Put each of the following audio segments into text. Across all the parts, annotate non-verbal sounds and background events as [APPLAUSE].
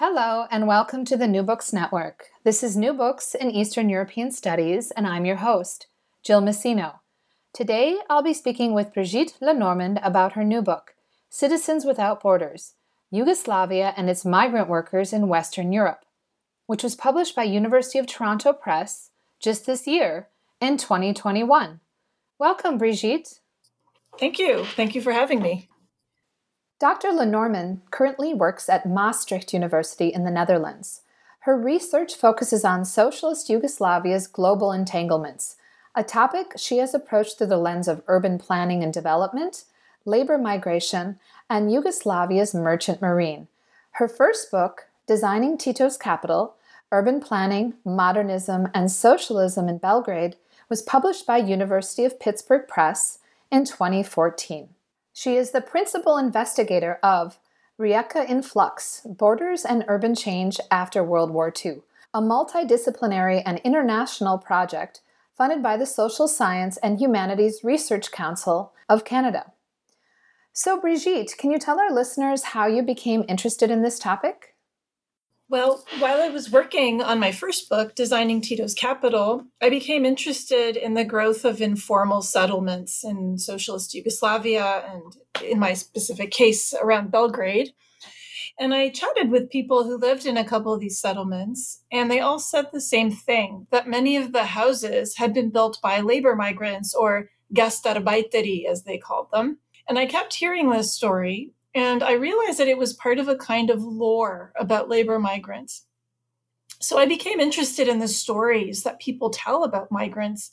Hello, and welcome to the New Books Network. This is New Books in Eastern European Studies, and I'm your host, Jill Massino. Today, I'll be speaking with Brigitte Le Normand about her new book, Citizens Without Borders Yugoslavia and its Migrant Workers in Western Europe, which was published by University of Toronto Press just this year in 2021. Welcome, Brigitte. Thank you. Thank you for having me. Dr. Le Normand currently works at Maastricht University in the Netherlands. Her research focuses on socialist Yugoslavia's global entanglements, a topic she has approached through the lens of urban planning and development, labor migration, and Yugoslavia's merchant marine. Her first book, Designing Tito's Capital Urban Planning, Modernism, and Socialism in Belgrade, was published by University of Pittsburgh Press in 2014. She is the principal investigator of Rijeka in Flux Borders and Urban Change After World War II, a multidisciplinary and international project funded by the Social Science and Humanities Research Council of Canada. So, Brigitte, can you tell our listeners how you became interested in this topic? Well, while I was working on my first book, Designing Tito's Capital, I became interested in the growth of informal settlements in socialist Yugoslavia and, in my specific case, around Belgrade. And I chatted with people who lived in a couple of these settlements, and they all said the same thing that many of the houses had been built by labor migrants or gastarbeiteri, as they called them. And I kept hearing this story and I realized that it was part of a kind of lore about labor migrants. So I became interested in the stories that people tell about migrants,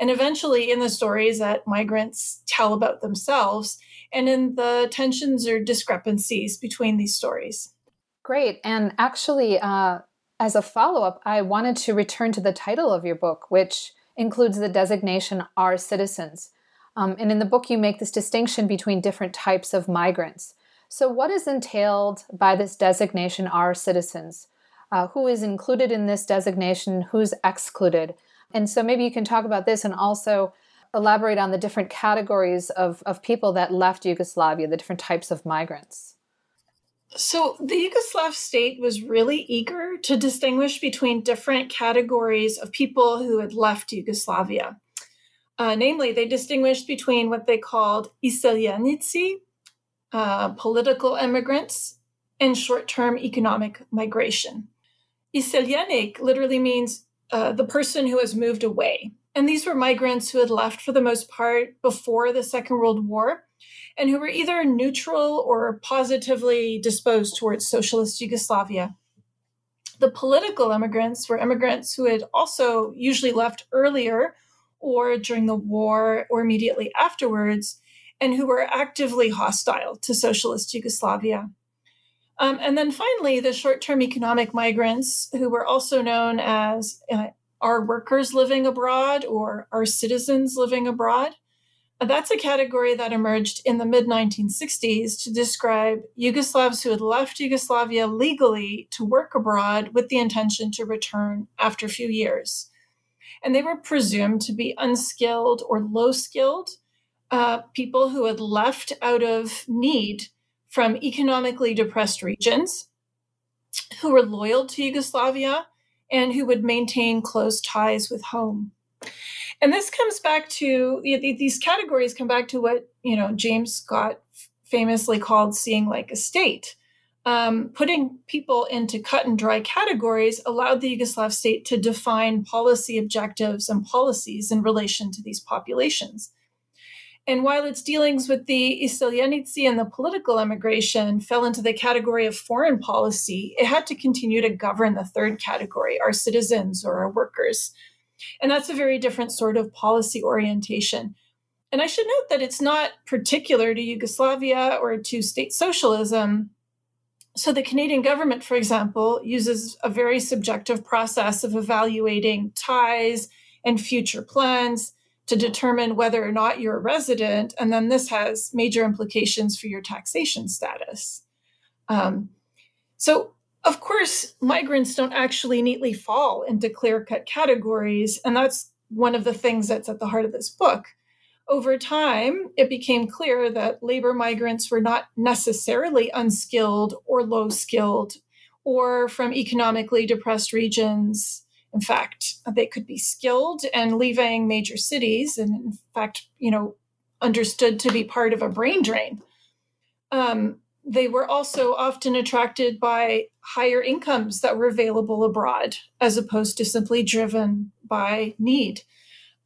and eventually in the stories that migrants tell about themselves, and in the tensions or discrepancies between these stories. Great. And actually, uh, as a follow up, I wanted to return to the title of your book, which includes the designation Our Citizens. Um, and in the book, you make this distinction between different types of migrants. So, what is entailed by this designation, are citizens? Uh, who is included in this designation? Who's excluded? And so, maybe you can talk about this and also elaborate on the different categories of, of people that left Yugoslavia, the different types of migrants. So, the Yugoslav state was really eager to distinguish between different categories of people who had left Yugoslavia. Uh, namely, they distinguished between what they called iseljenici, uh, political immigrants, and short term economic migration. Iseljenik literally means uh, the person who has moved away. And these were migrants who had left for the most part before the Second World War and who were either neutral or positively disposed towards socialist Yugoslavia. The political immigrants were immigrants who had also usually left earlier or during the war or immediately afterwards and who were actively hostile to socialist Yugoslavia. Um, and then finally, the short term economic migrants, who were also known as uh, our workers living abroad or our citizens living abroad. That's a category that emerged in the mid 1960s to describe Yugoslavs who had left Yugoslavia legally to work abroad with the intention to return after a few years. And they were presumed to be unskilled or low skilled uh, people who had left out of need from economically depressed regions, who were loyal to Yugoslavia, and who would maintain close ties with home. And this comes back to these categories come back to what you know James Scott famously called seeing like a state. Um, putting people into cut and dry categories allowed the Yugoslav state to define policy objectives and policies in relation to these populations. And while its dealings with the Iseljenici and the political emigration fell into the category of foreign policy, it had to continue to govern the third category, our citizens or our workers. And that's a very different sort of policy orientation. And I should note that it's not particular to Yugoslavia or to state socialism. So, the Canadian government, for example, uses a very subjective process of evaluating ties and future plans to determine whether or not you're a resident. And then this has major implications for your taxation status. Um, so, of course, migrants don't actually neatly fall into clear cut categories. And that's one of the things that's at the heart of this book. Over time, it became clear that labor migrants were not necessarily unskilled or low skilled or from economically depressed regions. In fact, they could be skilled and leaving major cities, and in fact, you know, understood to be part of a brain drain. Um, they were also often attracted by higher incomes that were available abroad, as opposed to simply driven by need.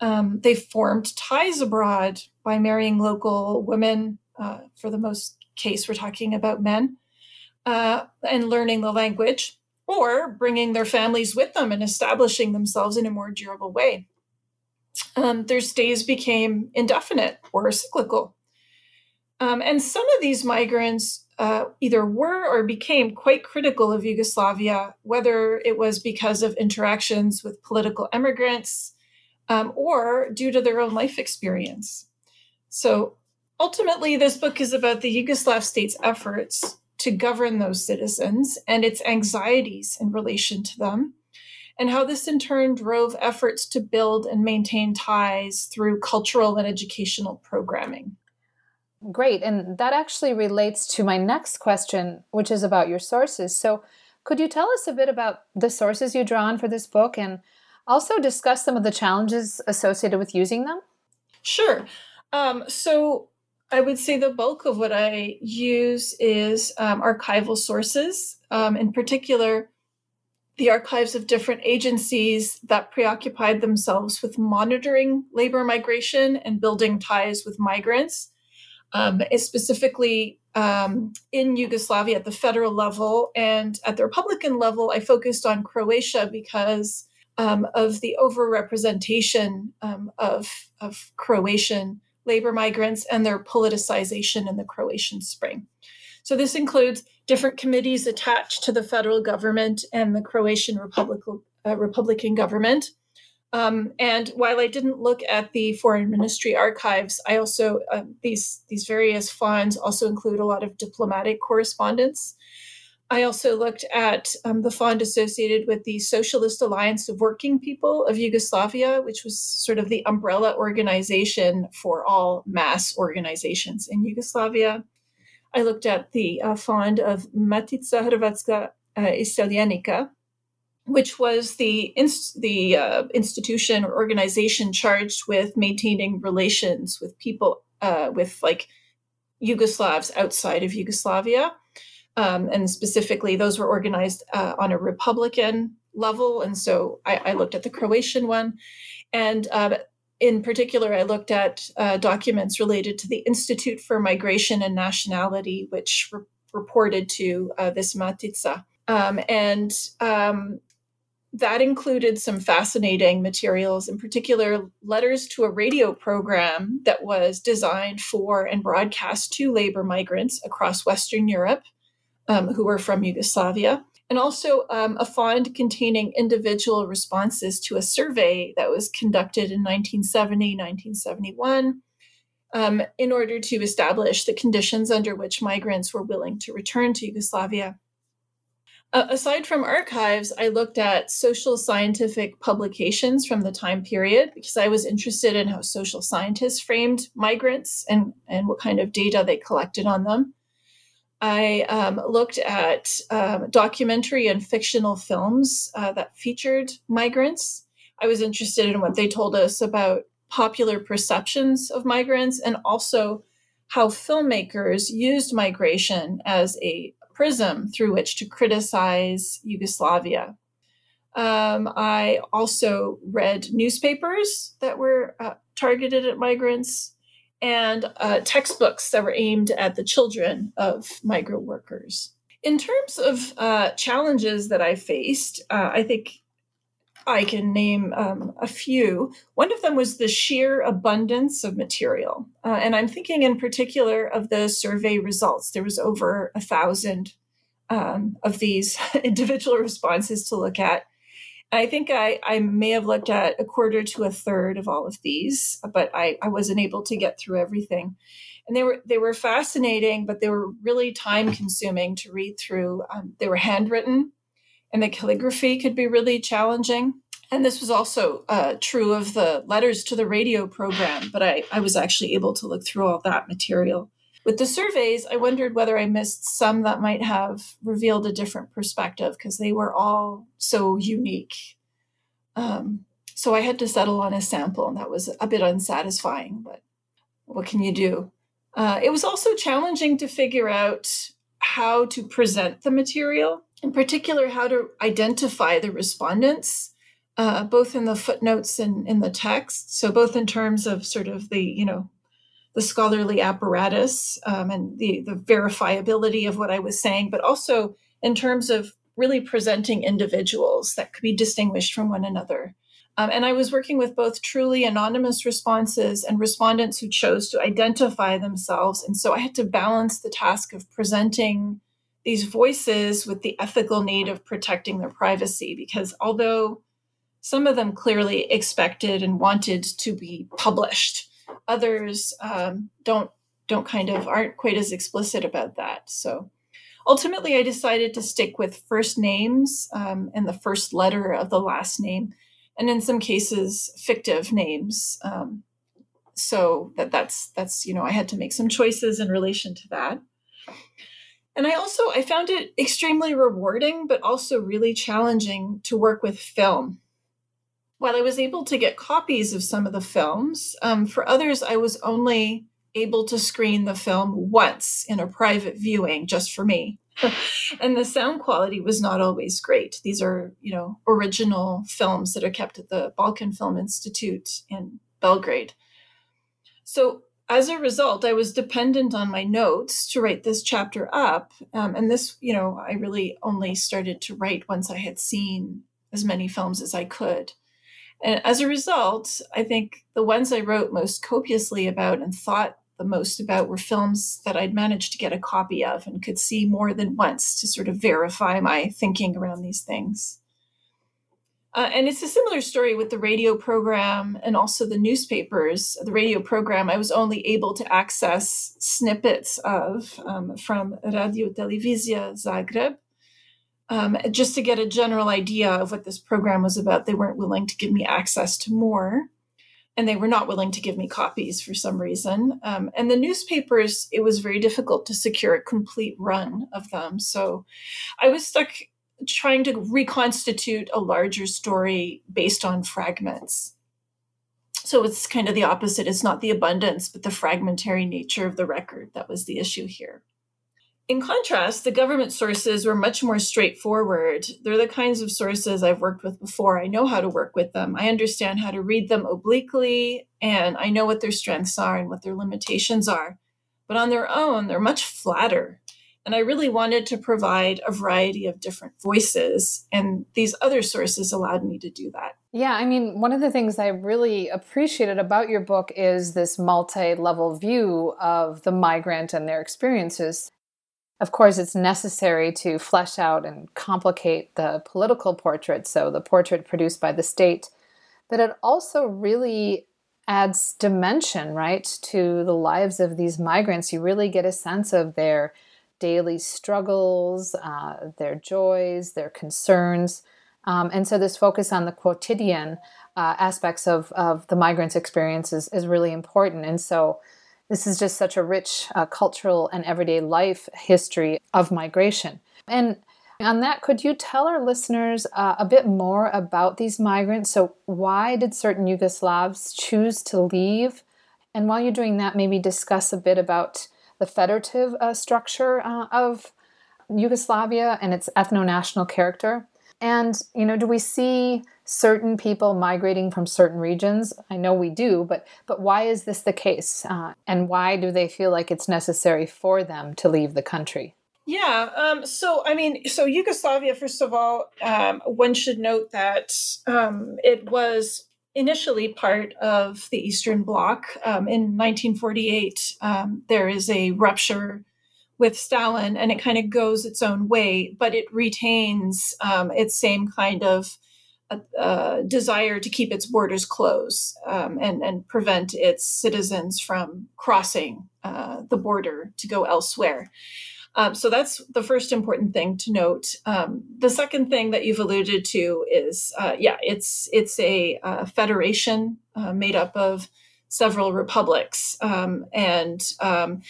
Um, they formed ties abroad by marrying local women. Uh, for the most case, we're talking about men, uh, and learning the language, or bringing their families with them and establishing themselves in a more durable way. Um, their stays became indefinite or cyclical. Um, and some of these migrants uh, either were or became quite critical of Yugoslavia, whether it was because of interactions with political immigrants um, or due to their own life experience. So ultimately, this book is about the Yugoslav state's efforts to govern those citizens and its anxieties in relation to them, and how this in turn drove efforts to build and maintain ties through cultural and educational programming. Great. And that actually relates to my next question, which is about your sources. So, could you tell us a bit about the sources you draw on for this book and also discuss some of the challenges associated with using them? Sure. Um, so, I would say the bulk of what I use is um, archival sources, um, in particular, the archives of different agencies that preoccupied themselves with monitoring labor migration and building ties with migrants um, specifically um, in Yugoslavia at the federal level and at the Republican level, I focused on Croatia because um, of the overrepresentation um, of, of Croatian labor migrants and their politicization in the Croatian Spring. So this includes different committees attached to the federal government and the Croatian Republic, uh, Republican government. Um, and while I didn't look at the foreign ministry archives, I also uh, these these various funds also include a lot of diplomatic correspondence. I also looked at um, the fund associated with the Socialist Alliance of Working People of Yugoslavia, which was sort of the umbrella organization for all mass organizations in Yugoslavia. I looked at the uh, fund of Matica Hrvatska uh, Iseljenika, which was the inst- the uh, institution or organization charged with maintaining relations with people uh, with like Yugoslavs outside of Yugoslavia, um, and specifically those were organized uh, on a Republican level. And so I, I looked at the Croatian one, and uh, in particular, I looked at uh, documents related to the Institute for Migration and Nationality, which re- reported to uh, this Matica. Um, and um, that included some fascinating materials, in particular, letters to a radio program that was designed for and broadcast to labor migrants across Western Europe um, who were from Yugoslavia, and also um, a fund containing individual responses to a survey that was conducted in 1970, 1971. um, in order to establish the conditions under which migrants were willing to return to Yugoslavia. Uh, aside from archives, I looked at social scientific publications from the time period because I was interested in how social scientists framed migrants and, and what kind of data they collected on them. I um, looked at um, documentary and fictional films uh, that featured migrants. I was interested in what they told us about popular perceptions of migrants and also how filmmakers used migration as a prism through which to criticize Yugoslavia. Um, I also read newspapers that were uh, targeted at migrants and uh, textbooks that were aimed at the children of migrant workers. In terms of uh, challenges that I faced, uh, I think I can name um, a few. One of them was the sheer abundance of material. Uh, and I'm thinking in particular of the survey results. There was over a thousand um, of these [LAUGHS] individual responses to look at. I think I, I may have looked at a quarter to a third of all of these, but I, I wasn't able to get through everything. And they were they were fascinating, but they were really time consuming to read through. Um, they were handwritten, and the calligraphy could be really challenging. And this was also uh, true of the letters to the radio program, but I, I was actually able to look through all that material. With the surveys, I wondered whether I missed some that might have revealed a different perspective because they were all so unique. Um, so I had to settle on a sample, and that was a bit unsatisfying, but what can you do? Uh, it was also challenging to figure out how to present the material, in particular, how to identify the respondents. Uh, both in the footnotes and in the text. So both in terms of sort of the, you know, the scholarly apparatus um, and the, the verifiability of what I was saying, but also in terms of really presenting individuals that could be distinguished from one another. Um, and I was working with both truly anonymous responses and respondents who chose to identify themselves. And so I had to balance the task of presenting these voices with the ethical need of protecting their privacy, because although some of them clearly expected and wanted to be published. Others um, don't don't kind of aren't quite as explicit about that. So ultimately, I decided to stick with first names um, and the first letter of the last name, and in some cases, fictive names. Um, so that that's that's you know I had to make some choices in relation to that. And I also I found it extremely rewarding, but also really challenging to work with film while I was able to get copies of some of the films, um, for others, I was only able to screen the film once in a private viewing just for me. [LAUGHS] and the sound quality was not always great. These are, you know, original films that are kept at the Balkan Film Institute in Belgrade. So as a result, I was dependent on my notes to write this chapter up. Um, and this, you know, I really only started to write once I had seen as many films as I could. And as a result, I think the ones I wrote most copiously about and thought the most about were films that I'd managed to get a copy of and could see more than once to sort of verify my thinking around these things. Uh, and it's a similar story with the radio program and also the newspapers. The radio program, I was only able to access snippets of um, from Radio Televizija Zagreb, um, just to get a general idea of what this program was about. They weren't willing to give me access to more, and they were not willing to give me copies for some reason. Um, and the newspapers, it was very difficult to secure a complete run of them. So I was stuck trying to reconstitute a larger story based on fragments. So it's kind of the opposite. It's not the abundance, but the fragmentary nature of the record that was the issue here. In contrast, the government sources were much more straightforward. They're the kinds of sources I've worked with before. I know how to work with them. I understand how to read them obliquely, and I know what their strengths are and what their limitations are. But on their own, they're much flatter. And I really wanted to provide a variety of different voices, and these other sources allowed me to do that. Yeah, I mean, one of the things I really appreciated about your book is this multi level view of the migrant and their experiences. Of course, it's necessary to flesh out and complicate the political portrait, so the portrait produced by the state, but it also really adds dimension, right, to the lives of these migrants. You really get a sense of their daily struggles, uh, their joys, their concerns. Um, and so, this focus on the quotidian uh, aspects of, of the migrants' experiences is really important. And so, this is just such a rich uh, cultural and everyday life history of migration. And on that, could you tell our listeners uh, a bit more about these migrants? So, why did certain Yugoslavs choose to leave? And while you're doing that, maybe discuss a bit about the federative uh, structure uh, of Yugoslavia and its ethno national character. And, you know, do we see certain people migrating from certain regions? I know we do, but, but why is this the case? Uh, and why do they feel like it's necessary for them to leave the country? Yeah. Um, so, I mean, so Yugoslavia, first of all, um, one should note that um, it was initially part of the Eastern Bloc. Um, in 1948, um, there is a rupture with Stalin and it kind of goes its own way, but it retains um, its same kind of uh, uh, desire to keep its borders closed um, and, and prevent its citizens from crossing uh, the border to go elsewhere. Um, so that's the first important thing to note. Um, the second thing that you've alluded to is, uh, yeah, it's it's a uh, federation uh, made up of several republics, um, and um,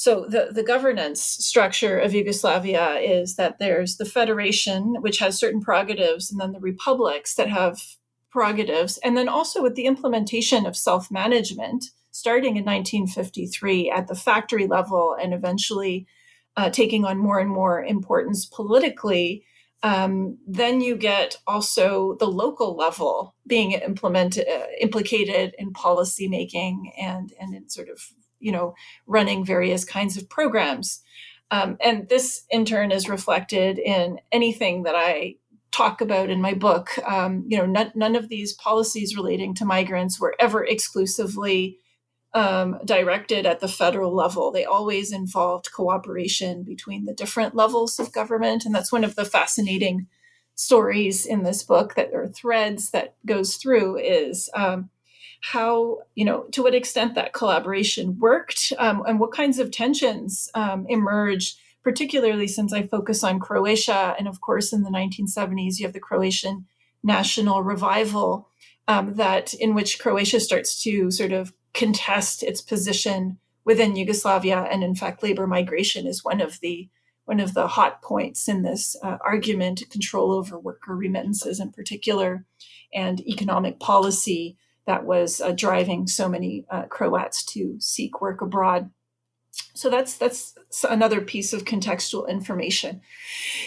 so the, the governance structure of Yugoslavia is that there's the federation, which has certain prerogatives, and then the republics that have prerogatives. And then also with the implementation of self management, starting in 1953 at the factory level and eventually uh, taking on more and more importance politically. Um, then you get also the local level being implemented, uh, implicated in policy making and and in sort of you know, running various kinds of programs. Um, and this, in turn, is reflected in anything that I talk about in my book. Um, you know, none, none, of these policies relating to migrants were ever exclusively um, directed at the federal level. They always involved cooperation between the different levels of government, and that's one of the fascinating stories in this book that are threads that goes through is um, how you know to what extent that collaboration worked um, and what kinds of tensions um, emerged particularly since i focus on croatia. And of course in the 1970s you have the croatian national revival um, that in which croatia starts to sort of contest its position within yugoslavia. And in fact labor migration is one of the one of the hot points in this uh, argument control over worker remittances in particular and economic policy that was uh, driving so many uh, Croats to seek work abroad. So that's that's another piece of contextual information.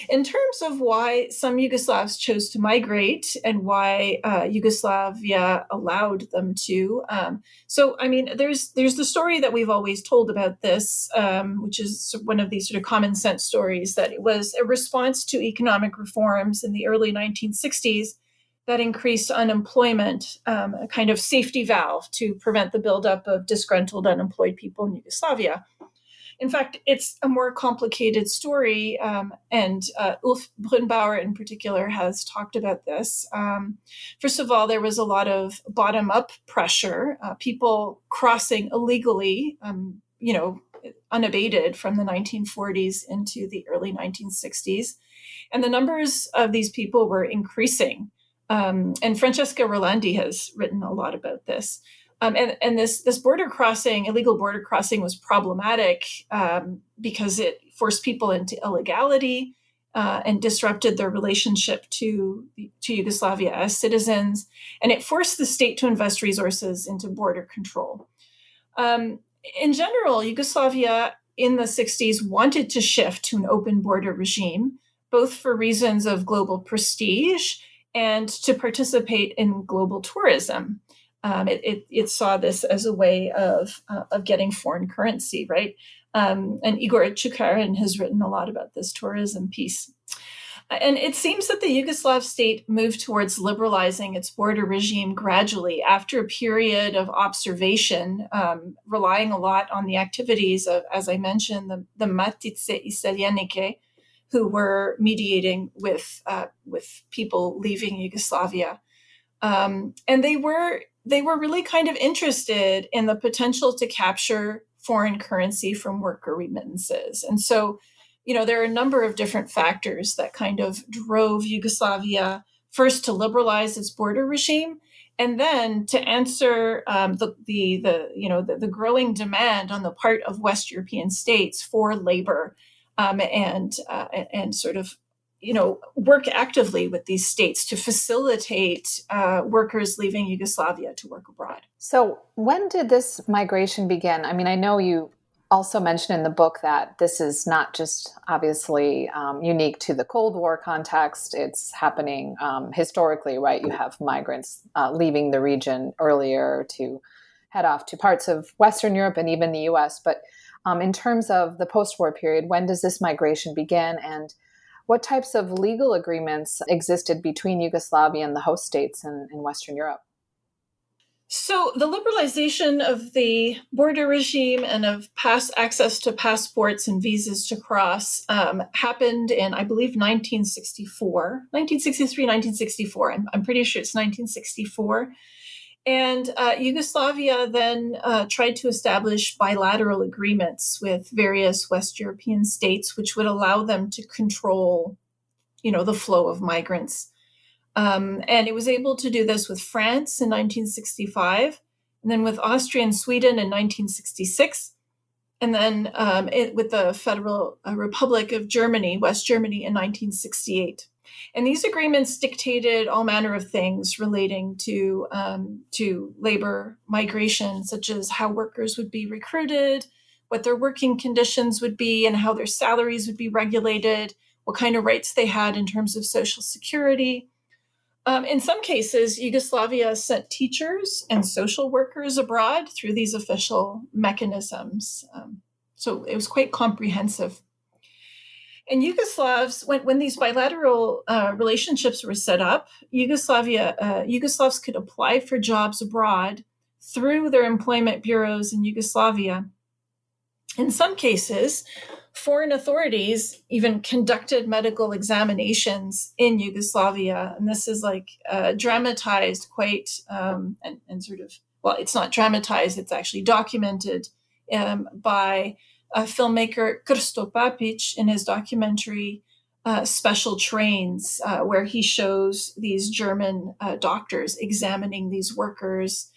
In terms of why some Yugoslavs chose to migrate and why uh, Yugoslavia allowed them to, um, so I mean, there's there's the story that we've always told about this, um, which is one of these sort of common sense stories that it was a response to economic reforms in the early 1960s that increased unemployment, um, a kind of safety valve to prevent the buildup of disgruntled unemployed people in Yugoslavia. In fact, it's a more complicated story, um, and uh, Ulf Brunnbauer in particular has talked about this. Um, first of all, there was a lot of bottom up pressure, uh, people crossing illegally, um, you know, unabated from the 1940s into the early 1960s. And the numbers of these people were increasing. Um, and Francesca Rolandi has written a lot about this. Um, and, and this this border crossing, illegal border crossing, was problematic um, because it forced people into illegality uh, and disrupted their relationship to to Yugoslavia as citizens, and it forced the state to invest resources into border control. Um, in general, Yugoslavia in the 60s wanted to shift to an open border regime, both for reasons of global prestige and to participate in global tourism. Um, it, it, it, saw this as a way of, uh, of getting foreign currency, right? Um, and Igor Tchoukarine has written a lot about this tourism piece. And it seems that the Yugoslav state moved towards liberalizing its border regime gradually after a period of observation, um, relying a lot on the activities of, as I mentioned, the, the Matice Iseljenike, who were mediating with uh, with people leaving Yugoslavia, um, and they were they were really kind of interested in the potential to capture foreign currency from worker remittances. And so, you know, there are a number of different factors that kind of drove Yugoslavia first to liberalize its border regime and then to answer um, the, the, the, you know, the, the, growing demand on the part of West European states for labor um, and, uh, and sort of you know, work actively with these states to facilitate uh, workers leaving Yugoslavia to work abroad. So, when did this migration begin? I mean, I know you also mentioned in the book that this is not just obviously um, unique to the Cold War context, it's happening um, historically, right? You have migrants uh, leaving the region earlier to head off to parts of Western Europe and even the US. But um, in terms of the post war period, when does this migration begin? And what types of legal agreements existed between Yugoslavia and the host states in, in Western Europe? So, the liberalization of the border regime and of pass access to passports and visas to cross um, happened in, I believe, 1964, 1963, 1964. I'm, I'm pretty sure it's 1964. And uh, Yugoslavia then uh, tried to establish bilateral agreements with various West European states, which would allow them to control, you know, the flow of migrants. Um, and it was able to do this with France in 1965, and then with Austria and Sweden in 1966, and then um, it, with the Federal uh, Republic of Germany, West Germany, in 1968. And these agreements dictated all manner of things relating to um, to labor migration, such as how workers would be recruited, what their working conditions would be, and how their salaries would be regulated, what kind of rights they had in terms of social security. Um, in some cases, Yugoslavia sent teachers and social workers abroad through these official mechanisms. Um, so it was quite comprehensive. And Yugoslavs, when, when these bilateral uh, relationships were set up, Yugoslavia, uh, Yugoslavs could apply for jobs abroad through their employment bureaus in Yugoslavia. In some cases, foreign authorities even conducted medical examinations in Yugoslavia. And this is like uh, dramatized quite um, and, and sort of, well, it's not dramatized, it's actually documented um, by uh, filmmaker Krsto Papic in his documentary uh, Special Trains, uh, where he shows these German uh, doctors examining these workers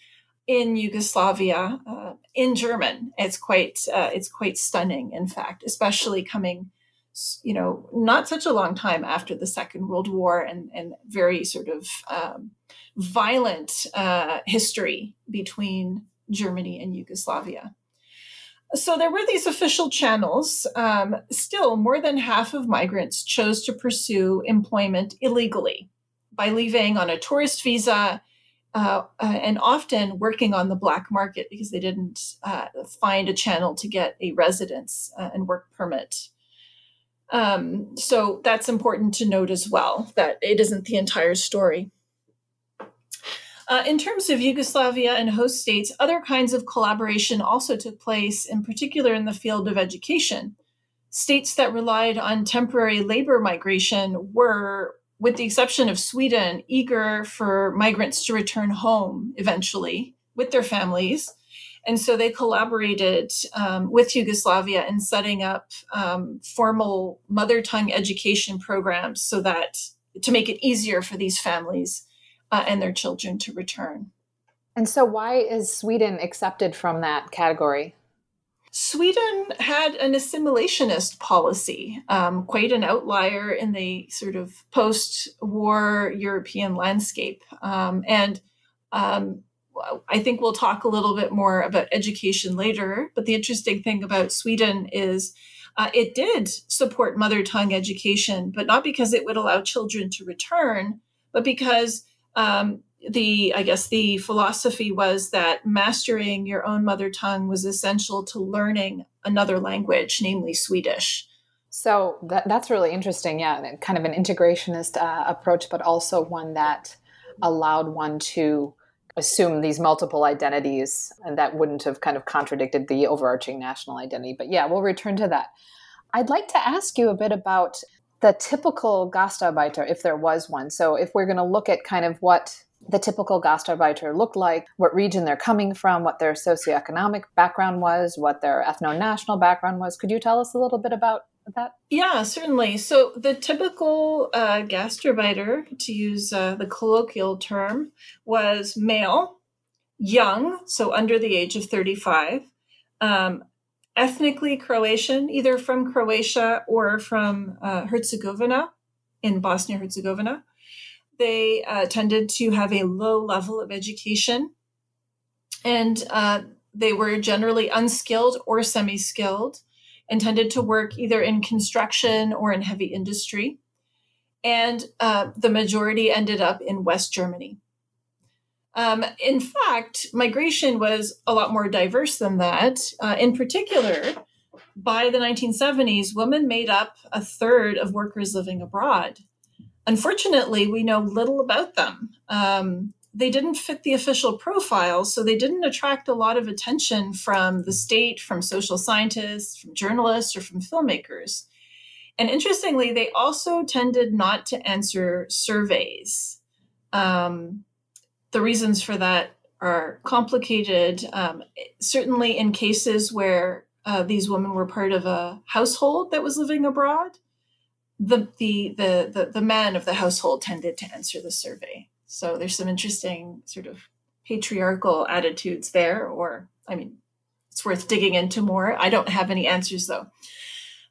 in Yugoslavia uh, in German. It's quite uh, it's quite stunning, in fact, especially coming, you know, not such a long time after the Second World War and and very sort of um, violent history between Germany and Yugoslavia. So there were these official channels. Um, still, more than half of migrants chose to pursue employment illegally by leaving on a tourist visa uh, uh, and often working on the black market because they didn't uh, find a channel to get a residence uh, and work permit. Um, so that's important to note as well that it isn't the entire story. Uh, in terms of Yugoslavia and host states, other kinds of collaboration also took place, in particular in the field of education. States that relied on temporary labor migration were, with the exception of Sweden, eager for migrants to return home eventually with their families. And so they collaborated um, with Yugoslavia in setting up um, formal mother tongue education programs so that to make it easier for these families uh, and their children to return. And so, why is Sweden accepted from that category? Sweden had an assimilationist policy, um, quite an outlier in the sort of post war European landscape. Um, and um, I think we'll talk a little bit more about education later. But the interesting thing about Sweden is uh, it did support mother tongue education, but not because it would allow children to return, but because um, the I guess the philosophy was that mastering your own mother tongue was essential to learning another language, namely Swedish. So that, that's really interesting. Yeah, kind of an integrationist uh, approach, but also one that allowed one to assume these multiple identities, and that wouldn't have kind of contradicted the overarching national identity. But yeah, we'll return to that. I'd like to ask you a bit about the typical Gastarbeiter, if there was one. So if we're going to look at kind of what the typical Gastarbeiter looked like, what region they're coming from, what their socioeconomic background was, what their ethno national background was. Could you tell us a little bit about that? Yeah, certainly. So the typical uh, Gastarbeiter, to use uh, the colloquial term, was male, young, so under the age of 35, um, ethnically Croatian, either from Croatia or from uh, Herzegovina in Bosnia Herzegovina. They uh, tended to have a low level of education and uh, they were generally unskilled or semi skilled and tended to work either in construction or in heavy industry. And uh, the majority ended up in West Germany. Um, in fact, migration was a lot more diverse than that. Uh, in particular, by the 1970s, women made up a third of workers living abroad. Unfortunately, we know little about them. Um, they didn't fit the official profile, so they didn't attract a lot of attention from the state, from social scientists, from journalists, or from filmmakers. And interestingly, they also tended not to answer surveys. Um, the reasons for that are complicated. Um, certainly, in cases where uh, these women were part of a household that was living abroad, the, the the the the men of the household tended to answer the survey. So there's some interesting sort of patriarchal attitudes there, or I mean, it's worth digging into more. I don't have any answers though.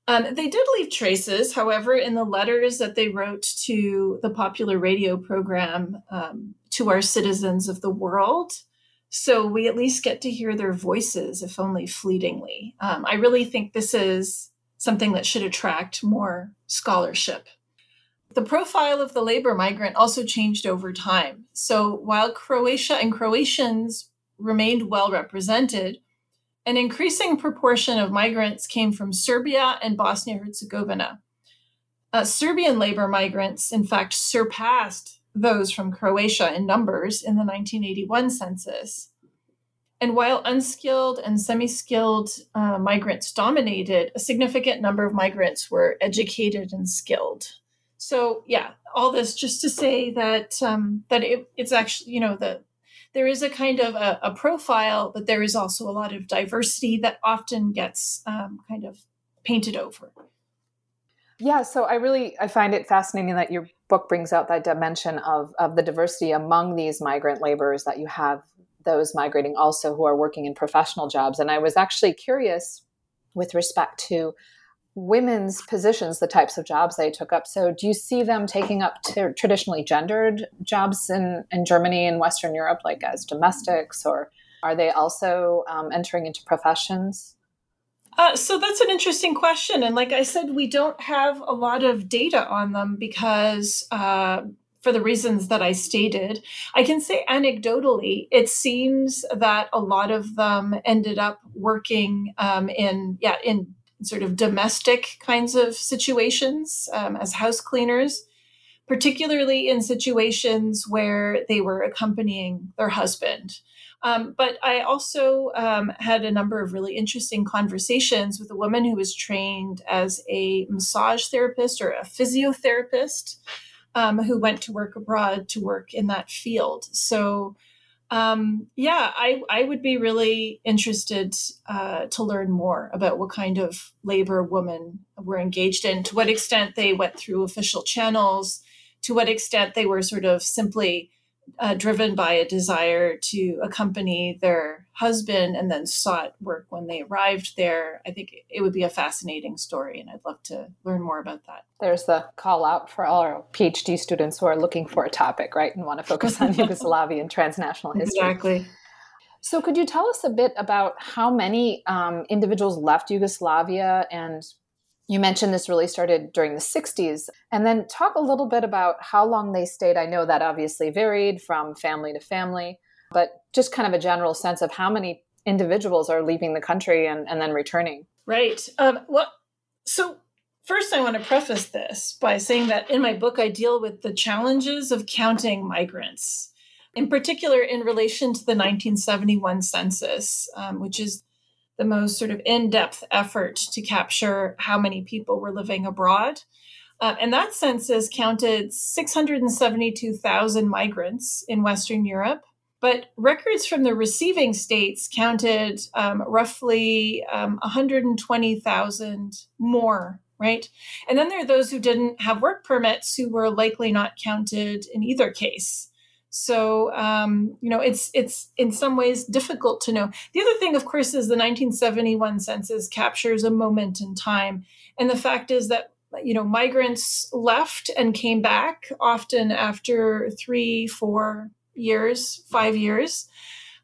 Um, they did leave traces, however, in the letters that they wrote to the popular radio program um, to our citizens of the world. So we at least get to hear their voices, if only fleetingly. Um, I really think this is something that should attract more scholarship the profile of the labor migrant also changed over time. So while Croatia and Croatians remained well represented, an increasing proportion of migrants came from Serbia and Bosnia Herzegovina. Uh, Serbian labor migrants, in fact, surpassed those from Croatia in numbers in the 1981 census. And while unskilled and semi skilled uh, migrants dominated, a significant number of migrants were educated and skilled so yeah all this just to say that um, that it, it's actually you know the there is a kind of a, a, profile but there is also a lot of diversity that often gets um, kind of painted over. Yeah so i really i find it fascinating that your book brings out that dimension of of the diversity among these migrant laborers that you have those migrating also who are working in professional jobs. And i was actually curious with respect to women's positions, the types of jobs they took up. So, do you see them taking up t- traditionally gendered jobs in, in Germany and Western Europe, like as domestics, or are they also um, entering into professions? Uh, so that's an interesting question, and like I said, we don't have a lot of data on them because. Uh, for the reasons that I stated, I can say anecdotally, it seems that a lot of them ended up working um, in yeah in sort of domestic kinds of situations um, as house cleaners, particularly in situations where they were accompanying their husband. Um, but I also um, had a number of really interesting conversations with a woman who was trained as a massage therapist or a physiotherapist um, who went to work abroad to work in that field. So um, yeah, I, I would be really interested uh, to learn more about what kind of labor women were engaged in, to what extent they went through official channels, to what extent they were sort of simply uh, driven by a desire to accompany their husband and then sought work when they arrived there. I think it would be a fascinating story, and I'd love to learn more about that. There's the call out for all our PhD students who are looking for a topic, right, and want to focus on [LAUGHS] Yugoslavia and transnational history. Exactly. So, could you tell us a bit about how many um, individuals left Yugoslavia and you mentioned this really started during the 60s. And then talk a little bit about how long they stayed. I know that obviously varied from family to family, but just kind of a general sense of how many individuals are leaving the country and, and then returning. Right. Um, well, so first, I want to preface this by saying that in my book, I deal with the challenges of counting migrants, in particular in relation to the 1971 census, um, which is the most sort of in depth effort to capture how many people were living abroad. Uh, and that census counted 672,000 migrants in Western Europe. But records from the receiving states counted um, roughly um, 120,000 more, right? And then there are those who didn't have work permits who were likely not counted in either case. So um, you know, it's it's in some ways difficult to know. The other thing, of course, is the 1971 census captures a moment in time, and the fact is that you know migrants left and came back often after three, four years, five years.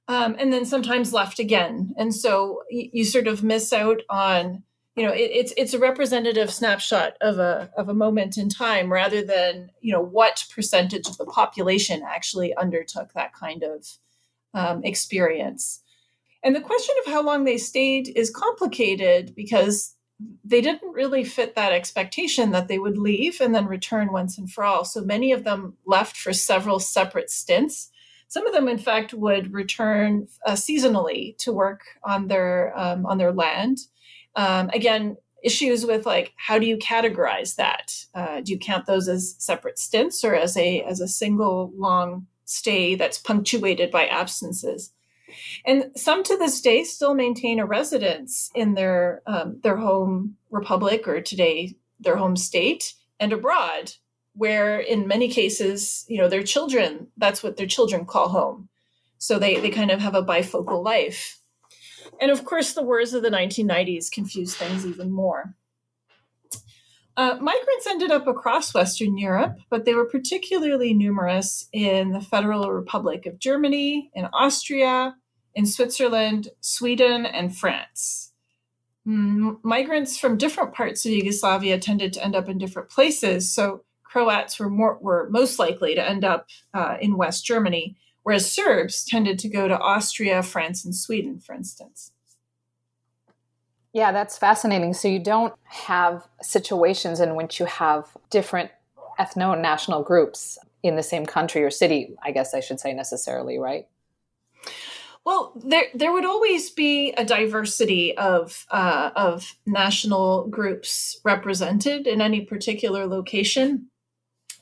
Um, and then sometimes left again. And so you, you sort of miss out on you know it, it's it's a representative snapshot of a of a moment in time rather than you know what percentage of the population actually undertook that kind of um, experience. And the question of how long they stayed is complicated because they didn't really fit that expectation that they would leave and then return once and for all. So many of them left for several separate stints. Some of them in fact would return uh, seasonally to work on their um, on their land um, again, issues with like how do you categorize that? Uh, do you count those as separate stints or as a as a single long stay that's punctuated by absences? And some to this day still maintain a residence in their um, their home republic or today their home state and abroad, where in many cases, you know, their children that's what their children call home. So they they kind of have a bifocal life. And of course, the wars of the 1990s confused things even more. Uh, migrants ended up across Western Europe, but they were particularly numerous in the Federal Republic of Germany, in Austria, in Switzerland, Sweden, and France. Mm, migrants from different parts of Yugoslavia tended to end up in different places, so Croats were more were most likely to end up uh, in West Germany, whereas Serbs tended to go to Austria, France, and Sweden, for instance. Yeah, that's fascinating. So you don't have situations in which you have different ethno national groups in the same country or city, I guess I should say necessarily, right? Well, there there would always be a diversity of uh, of national groups represented in any particular location,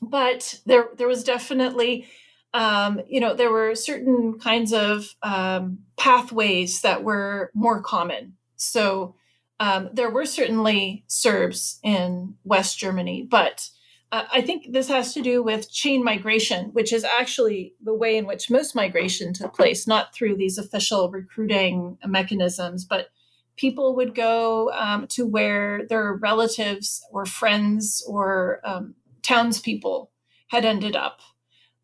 but there there was definitely um, you know, there were certain kinds of um, pathways that were more common. So um, there were certainly Serbs in West Germany, but uh, I think this has to do with chain migration, which is actually the way in which most migration took place, not through these official recruiting mechanisms, but people would go um, to where their relatives or friends or um, townspeople had ended up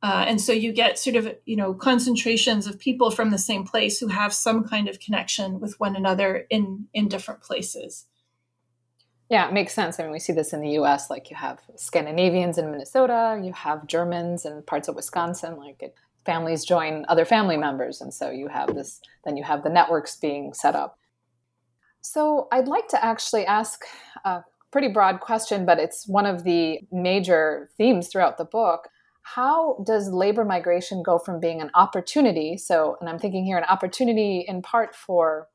uh, and so you get sort of, you know, concentrations of people from the same place who have some kind of connection with one another in in different places. Yeah, it makes sense. I mean, we see this in the U.S. Like you have Scandinavians in Minnesota, you have Germans in parts of Wisconsin. Like it, families join other family members, and so you have this. Then you have the networks being set up. So I'd like to actually ask a pretty broad question, but it's one of the major themes throughout the book how does labor migration go from being an opportunity so and i'm thinking here an opportunity in part for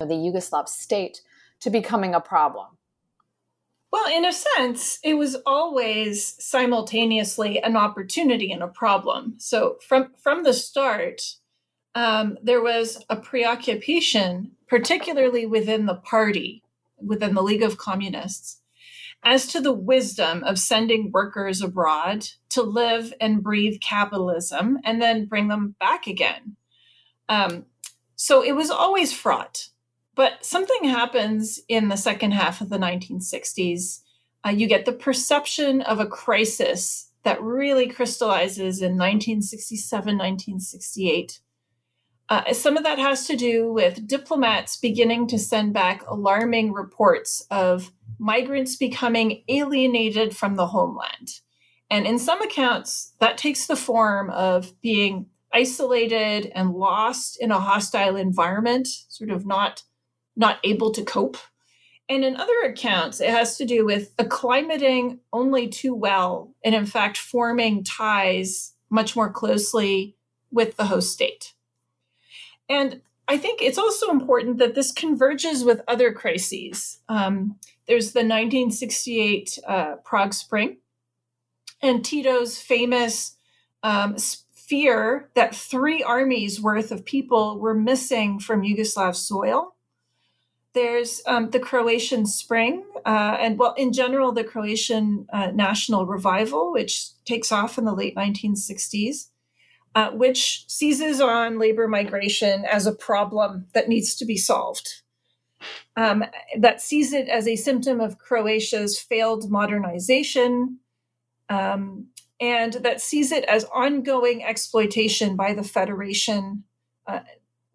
the yugoslav state to becoming a problem? Well in a sense it was always simultaneously an opportunity and a problem. So from from the start um, there was a preoccupation particularly within the party within the league of communists as to the wisdom of sending workers abroad to live and breathe capitalism and then bring them back again. Um, so it was always fraught. But something happens in the second half of the 1960s. Uh, you get the perception of a crisis that really crystallizes in 1967, 1968. Uh, some of that has to do with diplomats beginning to send back alarming reports of migrants becoming alienated from the homeland. And in some accounts, that takes the form of being isolated and lost in a hostile environment, sort of not, not able to cope. And in other accounts, it has to do with acclimating only too well and, in fact, forming ties much more closely with the host state. And I think it's also important that this converges with other crises. Um, there's the 1968 uh, Prague Spring, and Tito's famous um, fear that three armies worth of people were missing from Yugoslav soil. There's um, the Croatian Spring, uh, and well, in general, the Croatian uh, national revival, which takes off in the late 1960s, uh, which seizes on labor migration as a problem that needs to be solved. Um, that sees it as a symptom of Croatia's failed modernization, um, and that sees it as ongoing exploitation by the Federation, uh,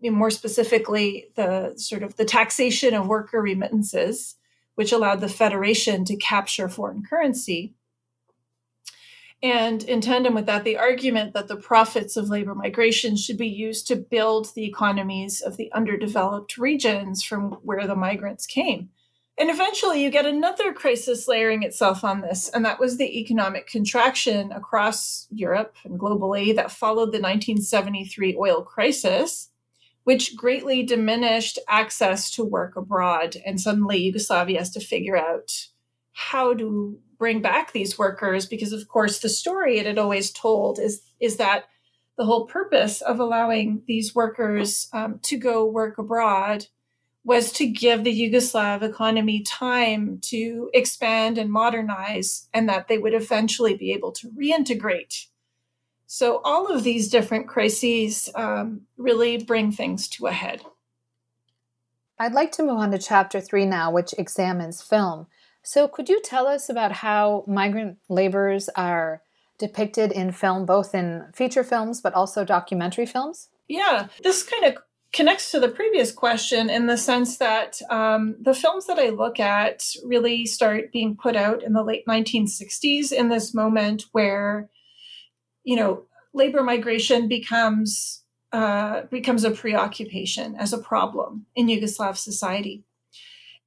more specifically, the sort of the taxation of worker remittances, which allowed the Federation to capture foreign currency. And in tandem with that, the argument that the profits of labor migration should be used to build the economies of the underdeveloped regions from where the migrants came. And eventually, you get another crisis layering itself on this, and that was the economic contraction across Europe and globally that followed the 1973 oil crisis, which greatly diminished access to work abroad. And suddenly, Yugoslavia has to figure out how to bring back these workers, because, of course, the story it had always told is, is that the whole purpose of allowing these workers um, to go work abroad was to give the Yugoslav economy time to expand and modernize, and that they would eventually be able to reintegrate. So, all of these different crises um, really bring things to a head. I'd like to move on to chapter three now, which examines film. So, could you tell us about how migrant laborers are depicted in film, both in feature films but also documentary films? Yeah, this kind of connects to the previous question in the sense that um, the films that I look at really start being put out in the late 1960s in this moment where, you know, labor migration becomes uh, becomes a preoccupation as a problem in Yugoslav society.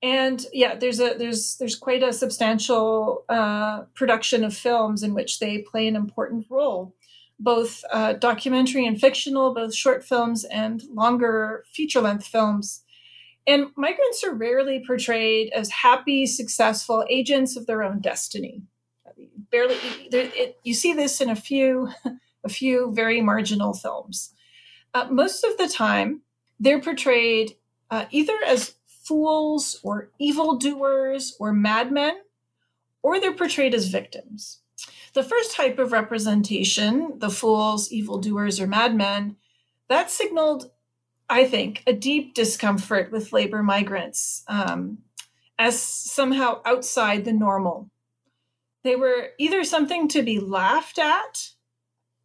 And yeah, there's a there's there's quite a substantial uh, production of films in which they play an important role both uh, documentary and fictional, both short films and longer feature length films. And migrants are rarely portrayed as happy, successful agents of their own destiny. Barely, there, it, you see this in a few, a few very marginal films. Uh, most of the time, they're portrayed uh, either as fools or evildoers or madmen, or they're portrayed as victims. The first type of representation, the fools, evildoers, or madmen, that signaled, I think, a deep discomfort with labor migrants um, as somehow outside the normal. They were either something to be laughed at,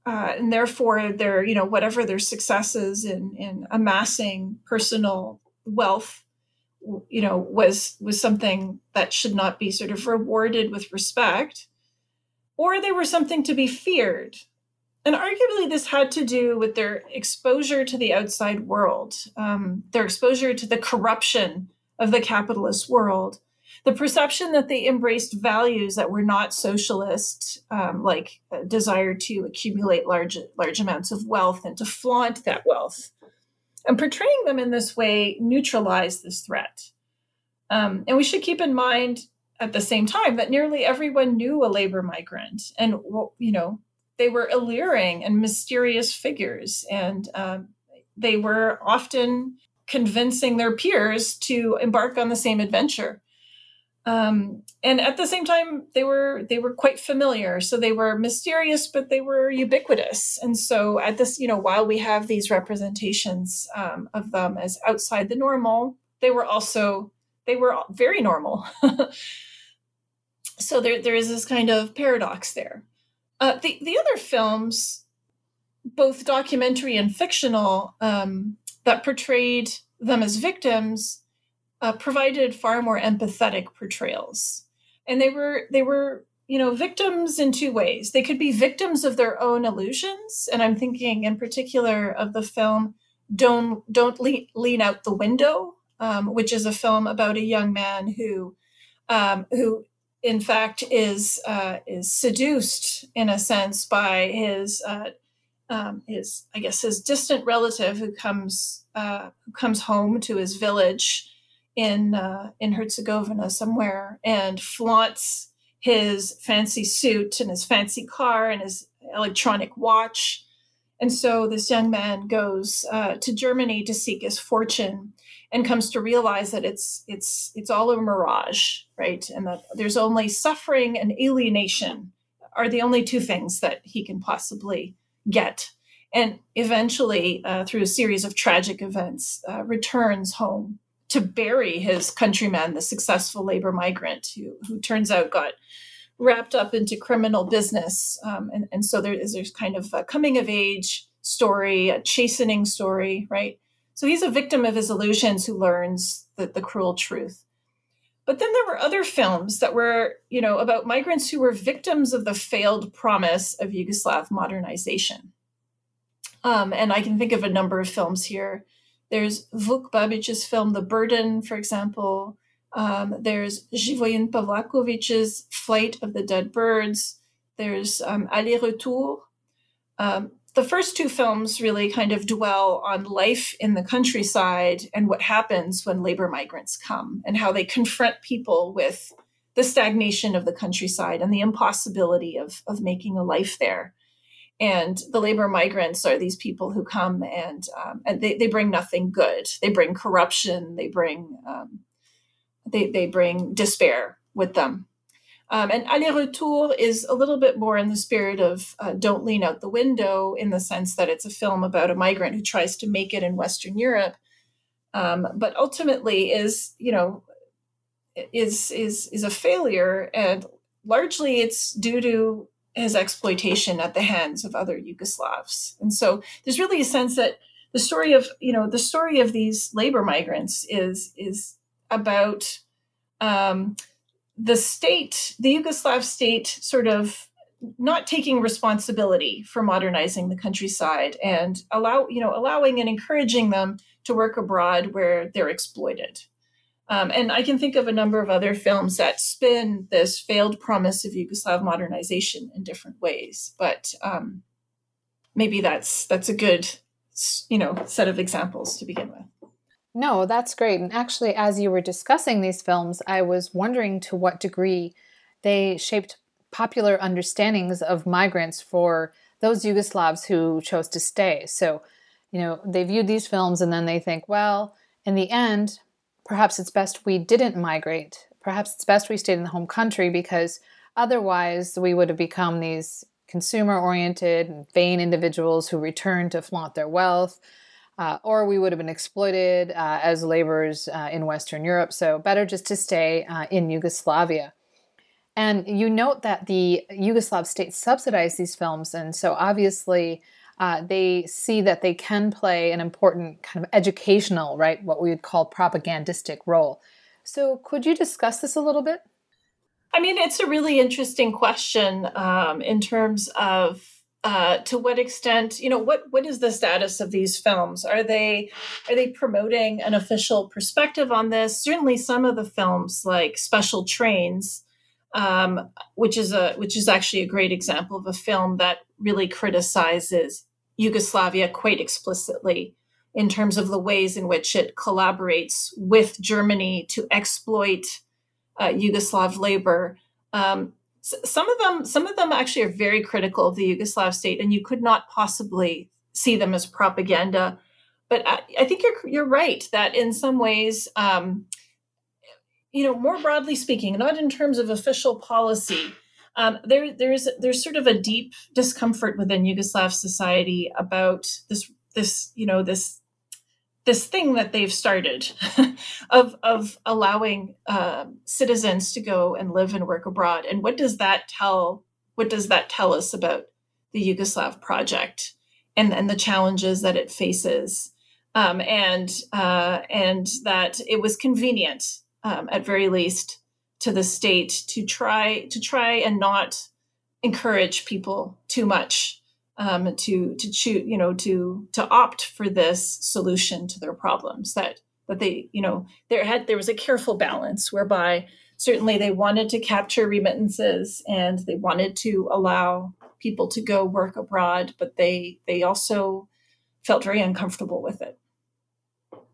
uh, and therefore their, you know, whatever their successes in, in amassing personal wealth you know was was something that should not be sort of rewarded with respect or they were something to be feared. And arguably, this had to do with their exposure to the outside world, um, their exposure to the corruption of the capitalist world, the perception that they embraced values that were not socialist, um, like a desire to accumulate large, large amounts of wealth and to flaunt that wealth. And portraying them in this way neutralized this threat. Um, and we should keep in mind at the same time that nearly everyone knew a labor migrant and you know they were alluring and mysterious figures and um, they were often convincing their peers to embark on the same adventure um, and at the same time they were they were quite familiar. So they were mysterious but they were ubiquitous. And so at this you know while we have these representations um, of them as outside the normal they were also they were very normal. [LAUGHS] So there, there is this kind of paradox there. Uh, the, the other films, both documentary and fictional, um, that portrayed them as victims, uh, provided far more empathetic portrayals, and they were they were you know victims in two ways. They could be victims of their own illusions, and I'm thinking in particular of the film "Don't Don't Lean, Out the Window," um, which is a film about a young man who um, who in fact is uh, is seduced in a sense by his uh, um, his I guess his distant relative who comes uh, who comes home to his village in uh, in Herzegovina somewhere and flaunts his fancy suit and his fancy car and his electronic watch. And so this young man goes uh, to Germany to seek his fortune and comes to realize that it's it's it's all a mirage, right? And that there's only suffering and alienation are the only two things that he can possibly get. And eventually, uh, through a series of tragic events, uh, returns home to bury his countryman, the successful labor migrant who, who turns out got wrapped up into criminal business. Um, and, and so there is there's kind of a coming of age story, a chastening story, right? So he's a victim of his illusions who learns the, the cruel truth. But then there were other films that were, you know, about migrants who were victims of the failed promise of Yugoslav modernization. Um, and I can think of a number of films here. There's Vuk Babic's film The Burden, for example. Um, there's Živojin Pavlović's Flight of the Dead Birds. There's um, Aller Retour. Um, the first two films really kind of dwell on life in the countryside and what happens when labor migrants come and how they confront people with the stagnation of the countryside and the impossibility of, of making a life there. And the labor migrants are these people who come and um, and they, they bring nothing good. They bring corruption. They bring um, they they bring despair with them. Um, and Aller Retour is a little bit more in the spirit of uh, Don't Lean Out the Window, in the sense that it's a film about a migrant who tries to make it in Western Europe, um, but ultimately is, you know, is is is a failure, and largely it's due to his exploitation at the hands of other Yugoslavs. And so there's really a sense that the story of, you know, the story of these labor migrants is is about um, the state, the Yugoslav state, sort of not taking responsibility for modernizing the countryside and allow you know allowing and encouraging them to work abroad where they're exploited um, and i can think of a number of other films that spin this failed promise of yugoslav modernization in different ways but um, maybe that's that's a good you know set of examples to begin with no, that's great. And actually, as you were discussing these films, I was wondering to what degree they shaped popular understandings of migrants for those Yugoslavs who chose to stay. So, you know, they viewed these films and then they think, well, in the end, perhaps it's best we didn't migrate. Perhaps it's best we stayed in the home country because otherwise we would have become these consumer oriented and vain individuals who return to flaunt their wealth uh, or we would have been exploited uh, as laborers uh, in Western Europe. So, better just to stay uh, in Yugoslavia. And you note that the Yugoslav state subsidized these films, and so obviously uh, they see that they can play an important kind of educational, right, what we would call propagandistic role. So, could you discuss this a little bit? I mean, it's a really interesting question um, in terms of uh, to what extent you know what what is the status of these films are they are they promoting an official perspective on this certainly some of the films like special trains um, which is a which is actually a great example of a film that really criticizes yugoslavia quite explicitly in terms of the ways in which it collaborates with germany to exploit uh, yugoslav labor. Um, some of them some of them actually are very critical of the yugoslav state and you could not possibly see them as propaganda. But i, I think you're you're right that in some ways um, you know more broadly speaking not in terms of official policy um, there there's there's sort of a deep discomfort within yugoslav society about this this you know this this thing that they've started [LAUGHS] of of allowing uh, citizens to go and live and work abroad. And what does that tell what does that tell us about the yugoslav project and and the challenges that it faces? Um, and uh, and that it was convenient um, at very least to the state to try to try and not encourage people too much um, to to choose, you know, to to opt for this solution to their problems. That that they, you know, there had there was a careful balance whereby certainly they wanted to capture remittances and they wanted to allow people to go work abroad, but they they also felt very uncomfortable with it.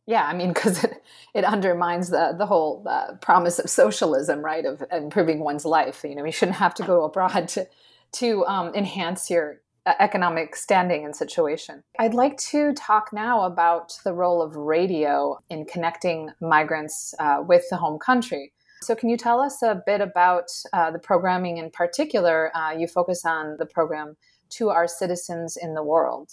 Yeah, I mean, [LAUGHS] because it, it undermines the the whole uh, promise of socialism, right? Of improving one's life. You know, you shouldn't have to go abroad to to um, enhance your uh, economic standing and situation. I'd like to talk now about the role of radio in connecting migrants uh, with the home country. So, can you tell us a bit about uh, the programming in particular? Uh, you focus on the program to our citizens in the world.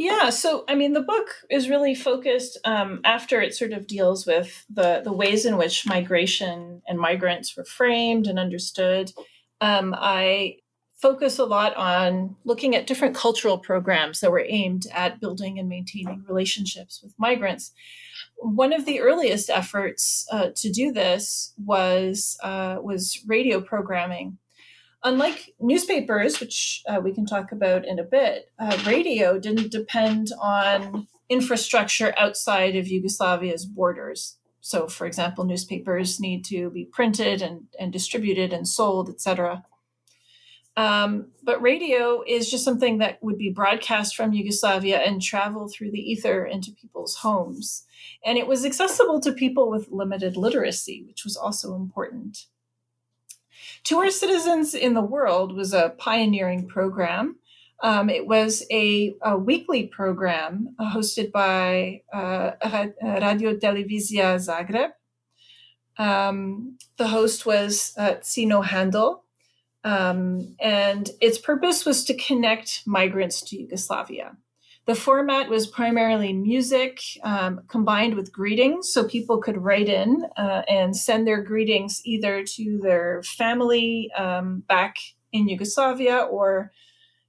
Yeah, so I mean, the book is really focused um, after it sort of deals with the the ways in which migration and migrants were framed and understood. Um, I focus a lot on looking at different cultural programs that were aimed at building and maintaining relationships with migrants. One of the earliest efforts uh, to do this was uh, was radio programming Unlike newspapers, which uh, we can talk about in a bit, uh, radio didn't depend on infrastructure outside of Yugoslavia's borders. So, for example, newspapers need to be printed and, and distributed and sold, etc. Um, but radio is just something that would be broadcast from Yugoslavia and travel through the ether into people's homes. And it was accessible to people with limited literacy, which was also important. To Our Citizens in the World was a pioneering program. Um, it was a, a, weekly program uh, hosted by uh, Radio Televizija Zagreb. Um, the host was uh, Cino Handel, um, and its purpose was to connect migrants to Yugoslavia. The format was primarily music um, combined with greetings, so people could write in uh, and send their greetings either to their family um, back in Yugoslavia or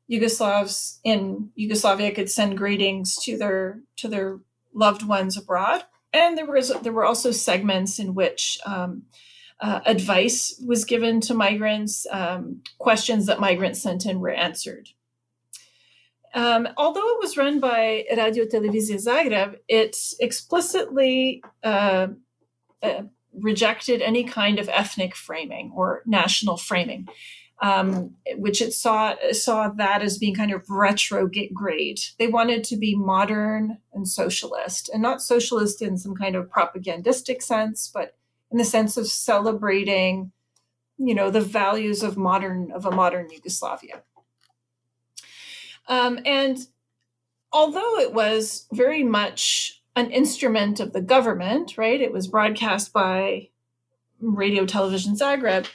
Yugoslavs in Yugoslavia could send greetings to their to their loved ones abroad. And there was there were also segments in which um, uh, advice was given to migrants. Um, questions that migrants sent in were answered. Um, although it was run by Radio Televizija Zagreb, it explicitly uh, uh, rejected any kind of ethnic framing or national framing, um, which it saw saw that as being kind of retrograde. They wanted to be modern and socialist, and not socialist in some kind of propagandistic sense, but in the sense of celebrating, you know, the values of modern of a modern Yugoslavia. Um, and although it was very much an instrument of the government, right? It was broadcast by Radio Television Zagreb.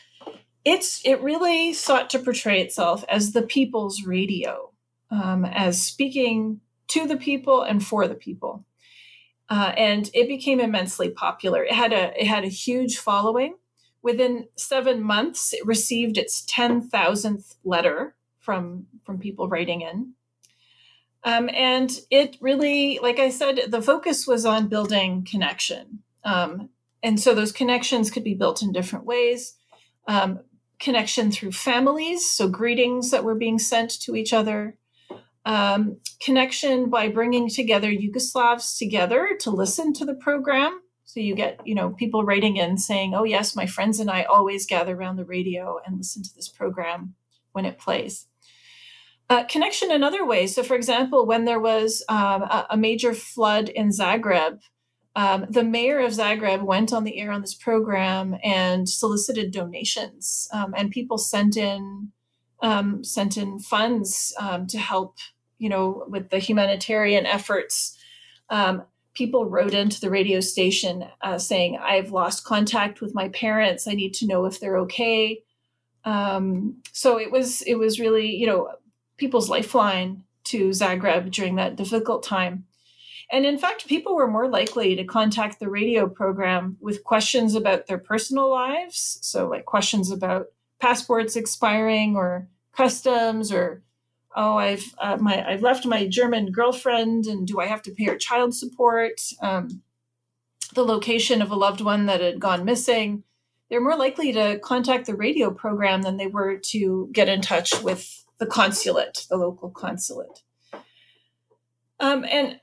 It's it really sought to portray itself as the people's radio, um, as speaking to the people and for the people, uh, and it became immensely popular. It had a it had a huge following. Within seven months, it received its ten thousandth letter from from people writing in. Um, and it really, like I said, the focus was on building connection. Um, and so those connections could be built in different ways. Um, connection through families, so greetings that were being sent to each other. Um, connection by bringing together Yugoslavs together to listen to the program. So you get, you know, people writing in saying, "Oh yes, my friends and I always gather around the radio and listen to this program when it plays." Uh, connection in other ways. So, for example, when there was um, a, a, major flood in Zagreb, um, the mayor of Zagreb went on the air on this program and solicited donations, um, and people sent in um, sent in funds um, to help, you know, with the humanitarian efforts. Um, people wrote into the radio station uh, saying, "I've lost contact with my parents. I need to know if they're okay." so it was it was really you know people's lifeline to Zagreb during that difficult time. And in fact, people were more likely to contact the radio program with questions about their personal lives. So, like questions about passports expiring or customs or oh i've uh, my i've left my german girlfriend and do i have to pay her child support um, the location of a loved one that had gone missing they're more likely to contact the radio program than they were to get in touch with the consulate, the local consulate. Um, and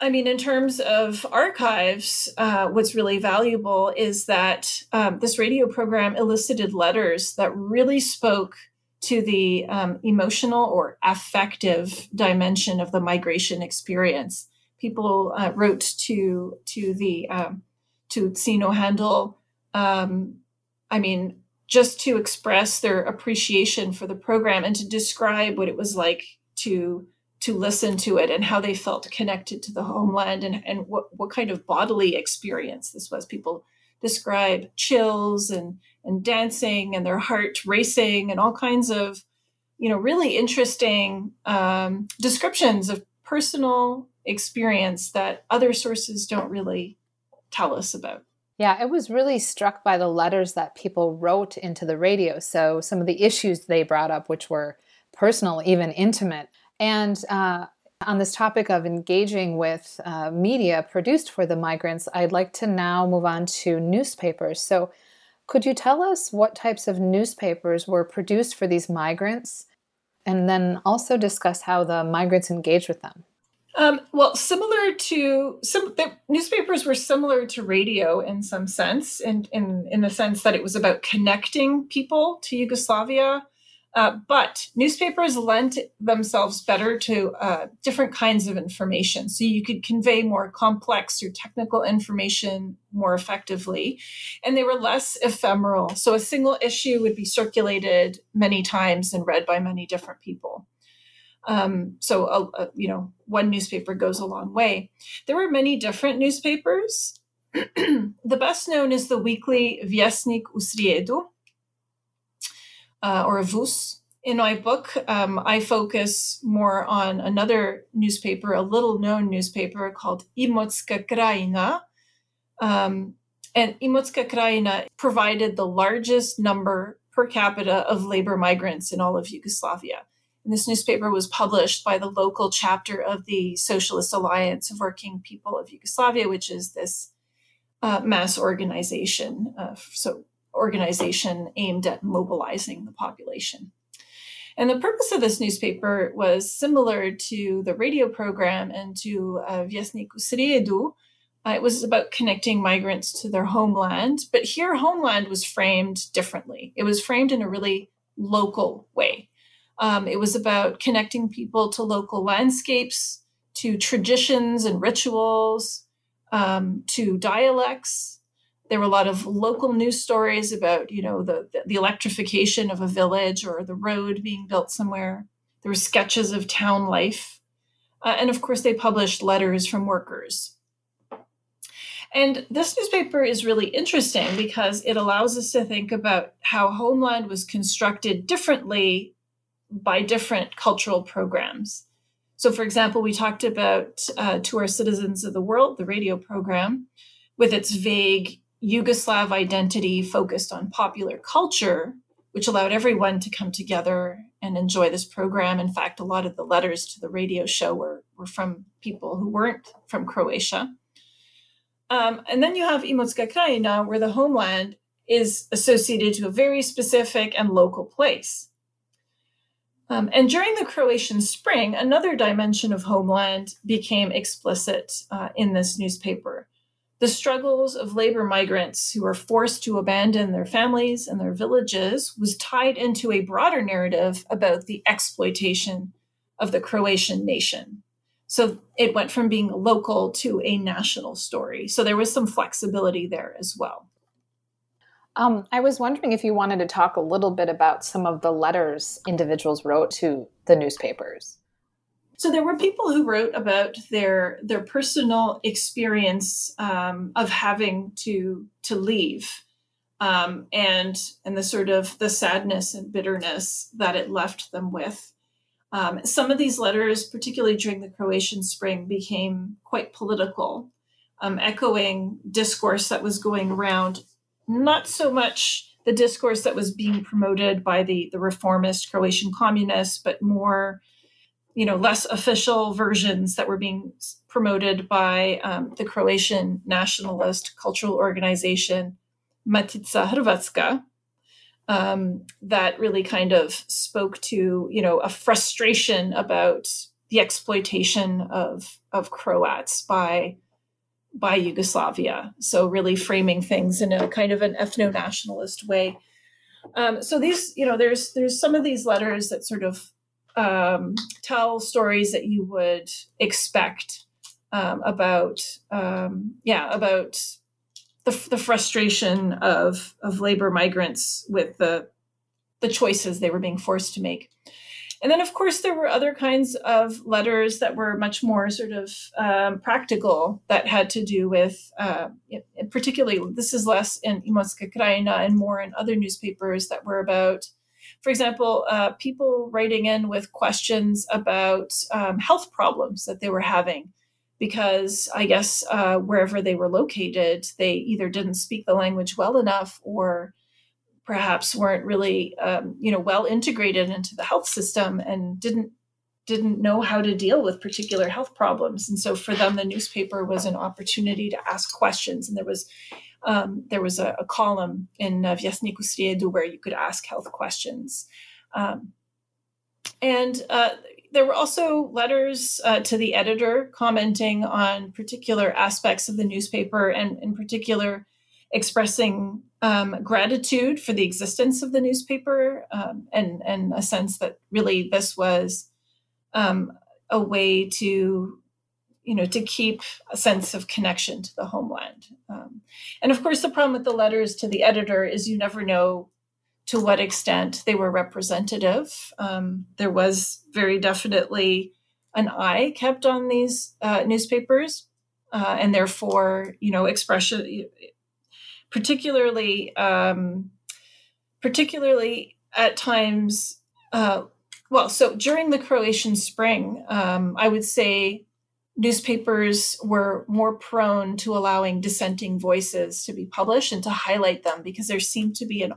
I mean, in terms of archives, uh, what's really valuable is that um, this radio program elicited letters that really spoke to the um, emotional or affective dimension of the migration experience. People uh, wrote to to the um, to Sino Handel. Um, I mean, just to express their appreciation for the program and to describe what it was like to to listen to it and how they felt connected to the homeland and, and what, what kind of bodily experience this was. People describe chills and and dancing and their heart racing and all kinds of you know really interesting um, descriptions of personal experience that other sources don't really tell us about yeah, I was really struck by the letters that people wrote into the radio. So, some of the issues they brought up, which were personal, even intimate. And uh, on this topic of engaging with uh, media produced for the migrants, I'd like to now move on to newspapers. So, could you tell us what types of newspapers were produced for these migrants? And then also discuss how the migrants engaged with them. Um, well, similar to some newspapers were similar to radio in some sense, in, in in the sense that it was about connecting people to Yugoslavia uh, but newspapers lent themselves better to uh, different kinds of information. So you could convey more complex or technical information more effectively. And they were less ephemeral. So a single issue would be circulated many times and read by many different people. Um, so, uh, uh you know, one newspaper goes a long way. There were many different newspapers. [CLEARS THROAT] the best known is the weekly Vjesnik u Srijedu, uh, or a VUS. In my book, um, I focus more on another newspaper, a little known newspaper called Imotska Krajina. Um, and Imotska Krajina provided the largest number per capita of labor migrants in all of Yugoslavia. And this newspaper was published by the local chapter of the Socialist Alliance of Working People of Yugoslavia, which is this uh, mass organization. Uh, so organization aimed at mobilizing the population. And the purpose of this newspaper was similar to the radio program and to uh, Vjesnik u Srijedu. Uh, it was about connecting migrants to their homeland, but here homeland was framed differently. It was framed in a really local way. Um, it was about connecting people to local landscapes, to traditions and rituals, um, to dialects, there were a lot of local news stories about, you know, the, the electrification of a village or the road being built somewhere. There were sketches of town life. Uh, and of course, they published letters from workers. And this newspaper is really interesting because it allows us to think about how Homeland was constructed differently by different cultural programs. So, for example, we talked about uh, To Our Citizens of the World, the radio program, with its vague Yugoslav identity focused on popular culture, which allowed everyone to come together and enjoy this program. In fact, a lot of the letters to the radio show were, were from people who weren't from Croatia. Um, and then you have Imotska Krajina, where the homeland is associated to a very specific and local place. Um, and during the Croatian Spring, another dimension of homeland became explicit uh, in this newspaper the struggles of labor migrants who were forced to abandon their families and their villages was tied into a broader narrative about the exploitation of the Croatian nation. So it went from being local to a national story. So there was some flexibility there as well. Um, I was wondering if you wanted to talk a little bit about some of the letters individuals wrote to the newspapers. So there were people who wrote about their their personal experience um, of having to to leave, um, and and the sort of the sadness and bitterness that it left them with. Um, some of these letters, particularly during the Croatian Spring, became quite political, um, echoing discourse that was going around. Not so much the discourse that was being promoted by the the reformist Croatian communists, but more you know less official versions that were being promoted by um, the Croatian nationalist cultural organization Matica Hrvatska um, that really kind of spoke to you know a frustration about the exploitation of of Croats by by Yugoslavia. So really framing things in a kind of an ethno nationalist way. Um, so these, you know, there's there's some of these letters that sort of um, tell stories that you would expect um, about, um, yeah, about the, the frustration of of labor migrants with the the choices they were being forced to make. And then, of course, there were other kinds of letters that were much more sort of um, practical that had to do with, uh, particularly, this is less in Imotska Krajina and more in other newspapers that were about, for example, uh, people writing in with questions about um, health problems that they were having. Because I guess uh, wherever they were located, they either didn't speak the language well enough or perhaps weren't really um, you know well integrated into the health system and didn't didn't know how to deal with particular health problems. And so for them the newspaper was an opportunity to ask questions. And there was um, there was a, a, column in uh, Vjesniku where you could ask health questions. Um, and uh, there were also letters uh, to the editor commenting on particular aspects of the newspaper and in particular expressing um, gratitude for the existence of the newspaper um, and and a sense that really this was um, a way to you know to keep a sense of connection to the homeland. Um, and of course the problem with the letters to the editor is you never know to what extent they were representative. Um, there was very definitely an eye kept on these uh, newspapers uh, and therefore you know expression particularly um, particularly at times. Uh, well, so during the Croatian Spring, um, I would say newspapers were more prone to allowing dissenting voices to be published and to highlight them because there seemed to be an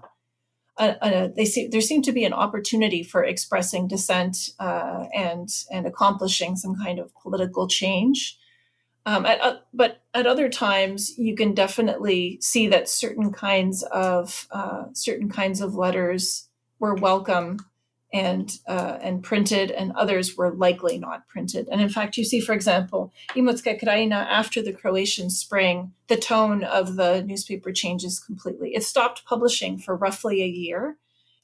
a, a, they see, there seemed to be an opportunity for expressing dissent uh, and and accomplishing some kind of political change. Um, at, uh, but at other times, you can definitely see that certain kinds of uh, certain kinds of letters were welcome and uh, and printed, and others were likely not printed. And in fact, you see, for example, Imotska Krajina after the Croatian Spring, the tone of the newspaper changes completely. It stopped publishing for roughly a year.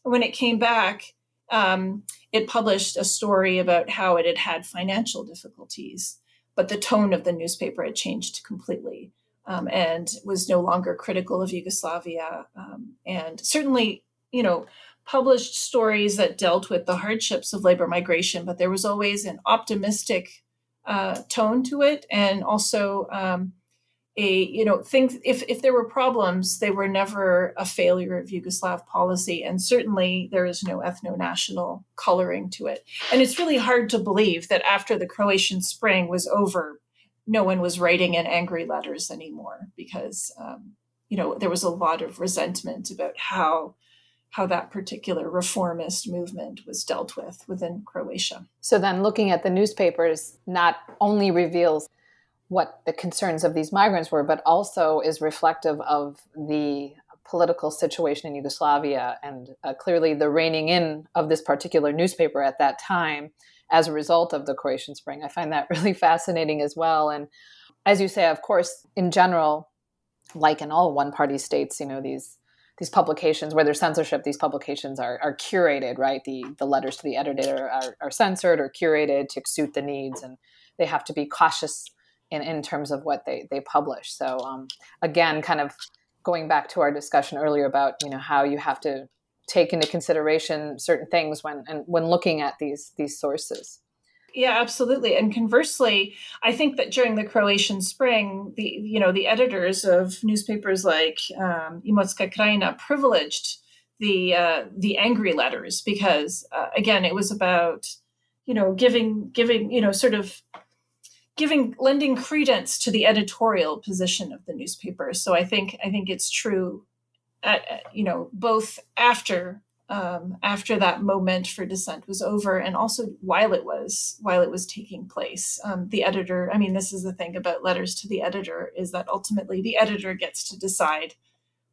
And when it came back, um, it published a story about how it had had financial difficulties but the tone of the newspaper had changed completely um, and was no longer critical of Yugoslavia. Um, and certainly, you know, published stories that dealt with the hardships of labor migration, but there was always an optimistic uh, tone to it and also um, a you know things if if there were problems they were never a failure of yugoslav policy and certainly there is no ethno-national coloring to it. And it's really hard to believe that after the croatian spring was over no one was writing in angry letters anymore because um, you know there was a lot of resentment about how how that particular reformist movement was dealt with within croatia. So then looking at the newspapers not only reveals what the concerns of these migrants were, but also is reflective of the political situation in Yugoslavia and uh, clearly the reining in of this particular newspaper at that time as a result of the Croatian Spring. I find that [LAUGHS] really fascinating as well. And as you say, of course, in general, like in all one party states, you know, these these publications where there's censorship, these publications are, are curated, right? The the letters to the editor are, are censored or curated to suit the needs and they have to be cautious in, in terms of what they, they publish. So um, again, kind of going back to our discussion earlier about you know how you have to take into consideration certain things when and when looking at these these sources. Yeah, absolutely. And conversely, I think that during the Croatian Spring, the you know the editors of newspapers like um, Imotska Krajina privileged the uh, the angry letters because uh, again, it was about you know giving giving you know sort of giving lending credence to the editorial position of the newspaper. So I think I think it's true, at, you know, both after um, after that moment for dissent was over, and also while it was while it was taking place. Um, the editor, I mean, this is the thing about letters to the editor is that ultimately the editor gets to decide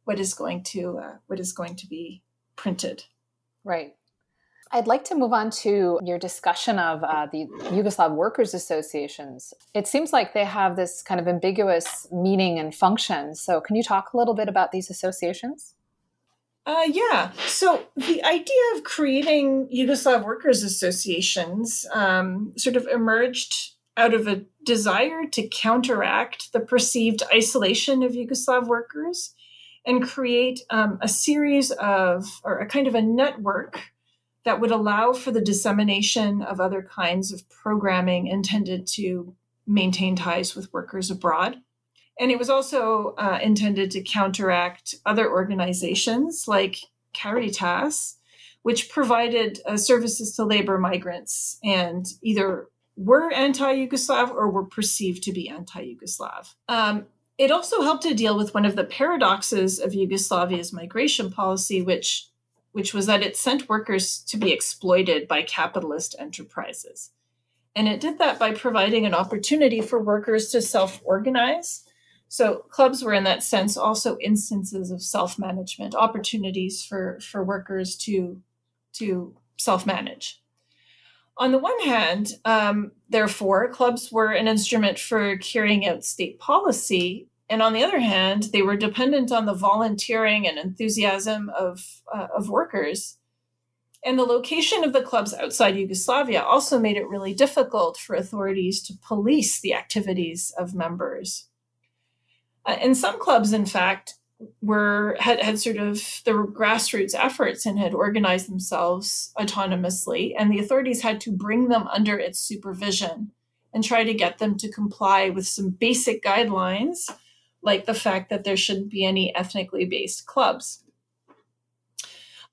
what is going to uh, what is going to be printed. Right. I'd like to move on to your discussion of uh, the Yugoslav Workers Associations. It seems like they have this kind of ambiguous meaning and function. So, can you talk a little bit about these associations? Uh, yeah. So the idea of creating Yugoslav workers' associations um, sort of emerged out of a desire to counteract the perceived isolation of Yugoslav workers and create um, a series of, or a kind of a network that would allow for the dissemination of other kinds of programming intended to maintain ties with workers abroad. And it was also uh, intended to counteract other organizations like Caritas, which provided uh, services to labor migrants and either were anti Yugoslav or were perceived to be anti Yugoslav. Um, it also helped to deal with one of the paradoxes of Yugoslavia's migration policy, which, which was that it sent workers to be exploited by capitalist enterprises. And it did that by providing an opportunity for workers to self organize. So, clubs were, in that sense, also instances of self management, opportunities for, for workers to, to self manage. On the one hand, um, therefore, clubs were an instrument for carrying out state policy. And on the other hand, they were dependent on the volunteering and enthusiasm of, uh, of workers. And the location of the clubs outside Yugoslavia also made it really difficult for authorities to police the activities of members. Uh, and some clubs, in fact, were had, had sort of the grassroots efforts and had organized themselves autonomously and the authorities had to bring them under its supervision and try to get them to comply with some basic guidelines like the fact that there shouldn't be any ethnically based clubs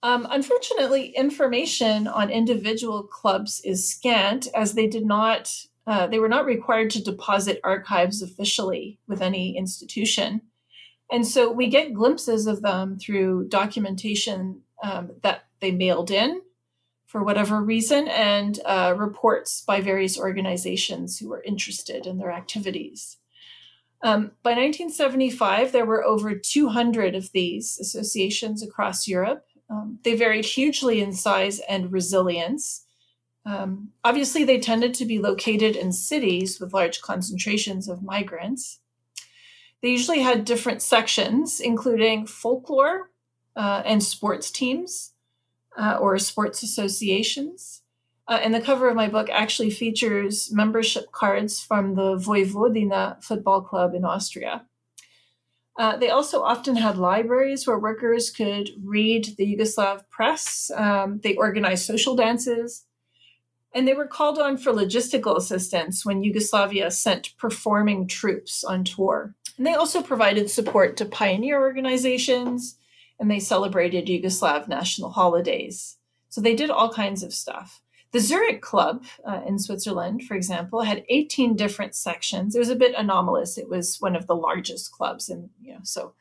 um, unfortunately information on individual clubs is scant as they did not uh, they were not required to deposit archives officially with any institution and so we get glimpses of them through documentation um, that they mailed in for whatever reason and uh, reports by various organizations who were interested in their activities. Um, by 1975, there were over 200 of these associations across Europe. Um, they varied hugely in size and resilience. Um, obviously, they tended to be located in cities with large concentrations of migrants. They usually had different sections, including folklore uh, and sports teams uh, or sports associations. Uh, and the cover of my book actually features membership cards from the Vojvodina Football Club in Austria. Uh, they also often had libraries where workers could read the Yugoslav press. Um, they organized social dances, and they were called on for logistical assistance when Yugoslavia sent performing troops on tour. And they also provided support to pioneer organizations and they celebrated Yugoslav national holidays. So they did all kinds of stuff. The Zurich Club uh, in Switzerland, for example, had 18 different sections. It was a bit anomalous. It was one of the largest clubs, and you know, so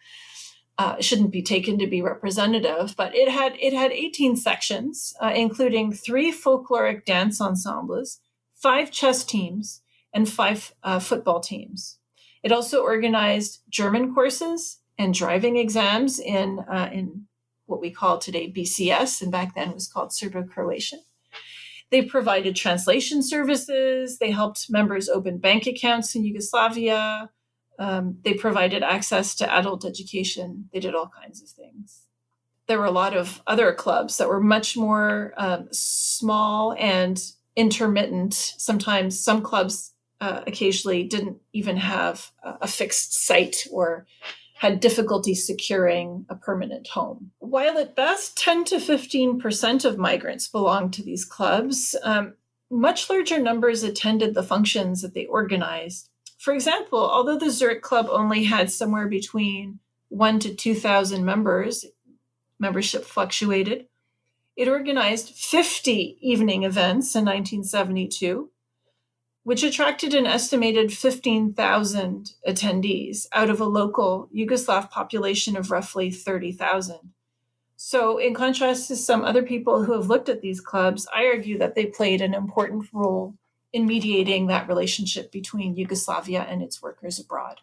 uh, it shouldn't be taken to be representative. But it had it had 18 sections, uh, including three folkloric dance ensembles, five chess teams, and five uh, football teams. It also organized German courses and driving exams in, uh, in what we call today BCS, and back then was called Serbo Croatian. They provided translation services. They helped members open bank accounts in Yugoslavia. Um, they provided access to adult education. They did all kinds of things. There were a lot of other clubs that were much more um, small and intermittent. Sometimes some clubs uh, occasionally didn't even have a fixed site or had difficulty securing a permanent home. While at best 10 to 15% of migrants belonged to these clubs, um, much larger numbers attended the functions that they organized. For example, although the Zurich Club only had somewhere between 1 to 2,000 members, membership fluctuated. It organized 50 evening events in 1972 which attracted an estimated 15,000 attendees out of a local Yugoslav population of roughly 30,000. So, in contrast to some other people who have looked at these clubs, I argue that they played an important role in mediating that relationship between Yugoslavia and its workers abroad.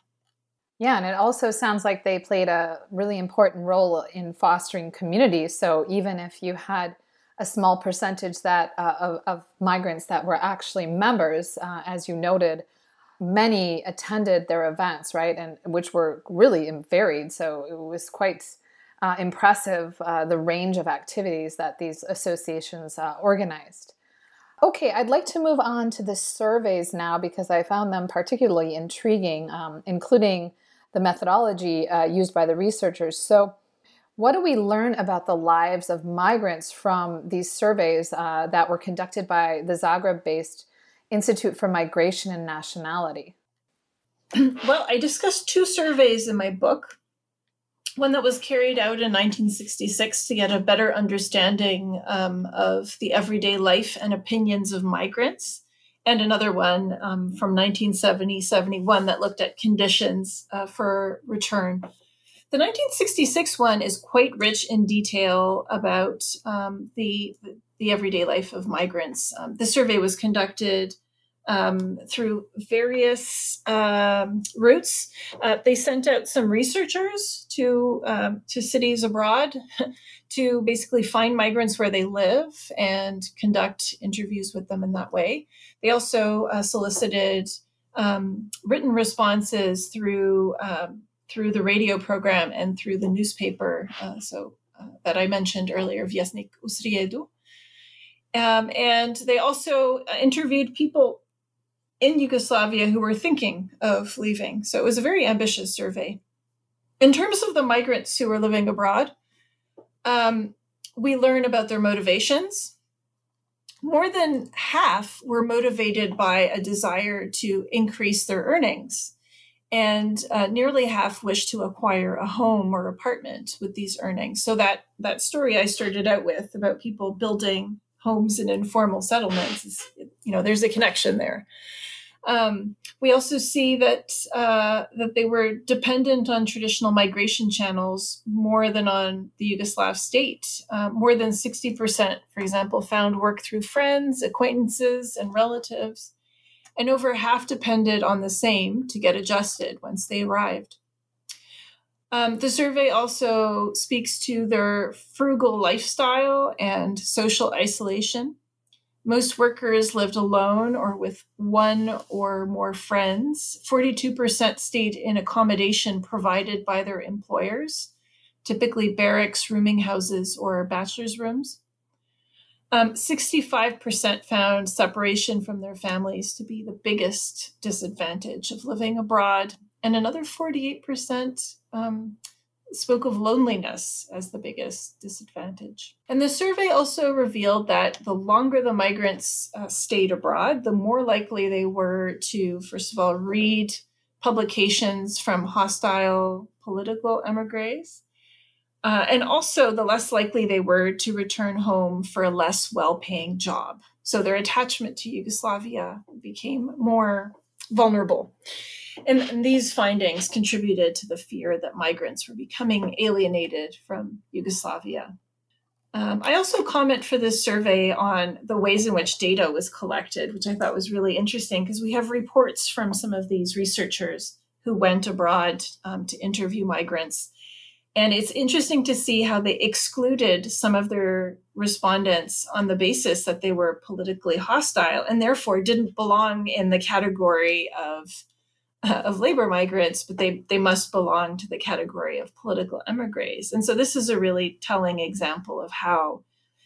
Yeah, and it also sounds like they played a really important role in fostering communities. So, even if you had a small percentage that uh, of, of, migrants that were actually members, uh, as you noted. Many attended their events, right, and which were really varied. So it was quite uh, impressive uh, the range of activities that these associations uh, organized. Okay, I'd like to move on to the surveys now because I found them particularly intriguing, um, including the methodology uh, used by the researchers. So, what do we learn about the lives of migrants from these surveys uh, that were conducted by the Zagreb based Institute for Migration and Nationality? [CLEARS THROAT] Well, I discussed two surveys in my book. One that was carried out in 1966 to get a better understanding um, of the everyday life and opinions of migrants, and another one um, from 1970 71 that looked at conditions uh, for return the 1966 one is quite rich in detail about um, the, the everyday life of migrants. Um, the survey was conducted um, through various um, routes. Uh, they sent out some researchers to um, to cities abroad [LAUGHS] to basically find migrants where they live and conduct interviews with them in that way. They also uh, solicited um, written responses through through the radio program and through the newspaper, uh, so uh, that I mentioned earlier, Vjesnik u Srijedu. Um, and they also uh, interviewed people in Yugoslavia who were thinking of leaving. So it was a very ambitious survey. In terms of the migrants who were living abroad, um, we learn about their motivations. More than half were motivated by a desire to increase their earnings and uh, nearly half wish to acquire a home or apartment with these earnings. So that that story I started out with about people building homes in informal settlements, is, you know, there's a connection there. Um, we also see that uh, that they were dependent on traditional migration channels more than on the Yugoslav state. Uh, more than sixty percent, for example, found work through friends, acquaintances, and relatives and over half depended on the same to get adjusted once they arrived. Um, the survey also speaks to their frugal lifestyle and social isolation. Most workers lived alone or with one or more friends. 42% stayed in accommodation provided by their employers, typically barracks, rooming houses, or bachelor's rooms. Um, 65% found separation from their families to be the biggest disadvantage of living abroad, and another 48% um, spoke of loneliness as the biggest disadvantage. And the survey also revealed that the longer the migrants uh, stayed abroad, the more likely they were to, first of all, read publications from hostile political emigres uh, and also, the less likely they were to return home for a less well paying job. So their attachment to Yugoslavia became more vulnerable. And, and, these findings contributed to the fear that migrants were becoming alienated from Yugoslavia. Um, I also comment for this survey on the ways in which data was collected, which I thought was really interesting because we have reports from some of these researchers who went abroad um, to interview migrants and it's interesting to see how they excluded some of their respondents on the basis that they were politically hostile and therefore didn't belong in the category of uh, of labor migrants, but they they must belong to the category of political emigres. And so this is a really telling example of how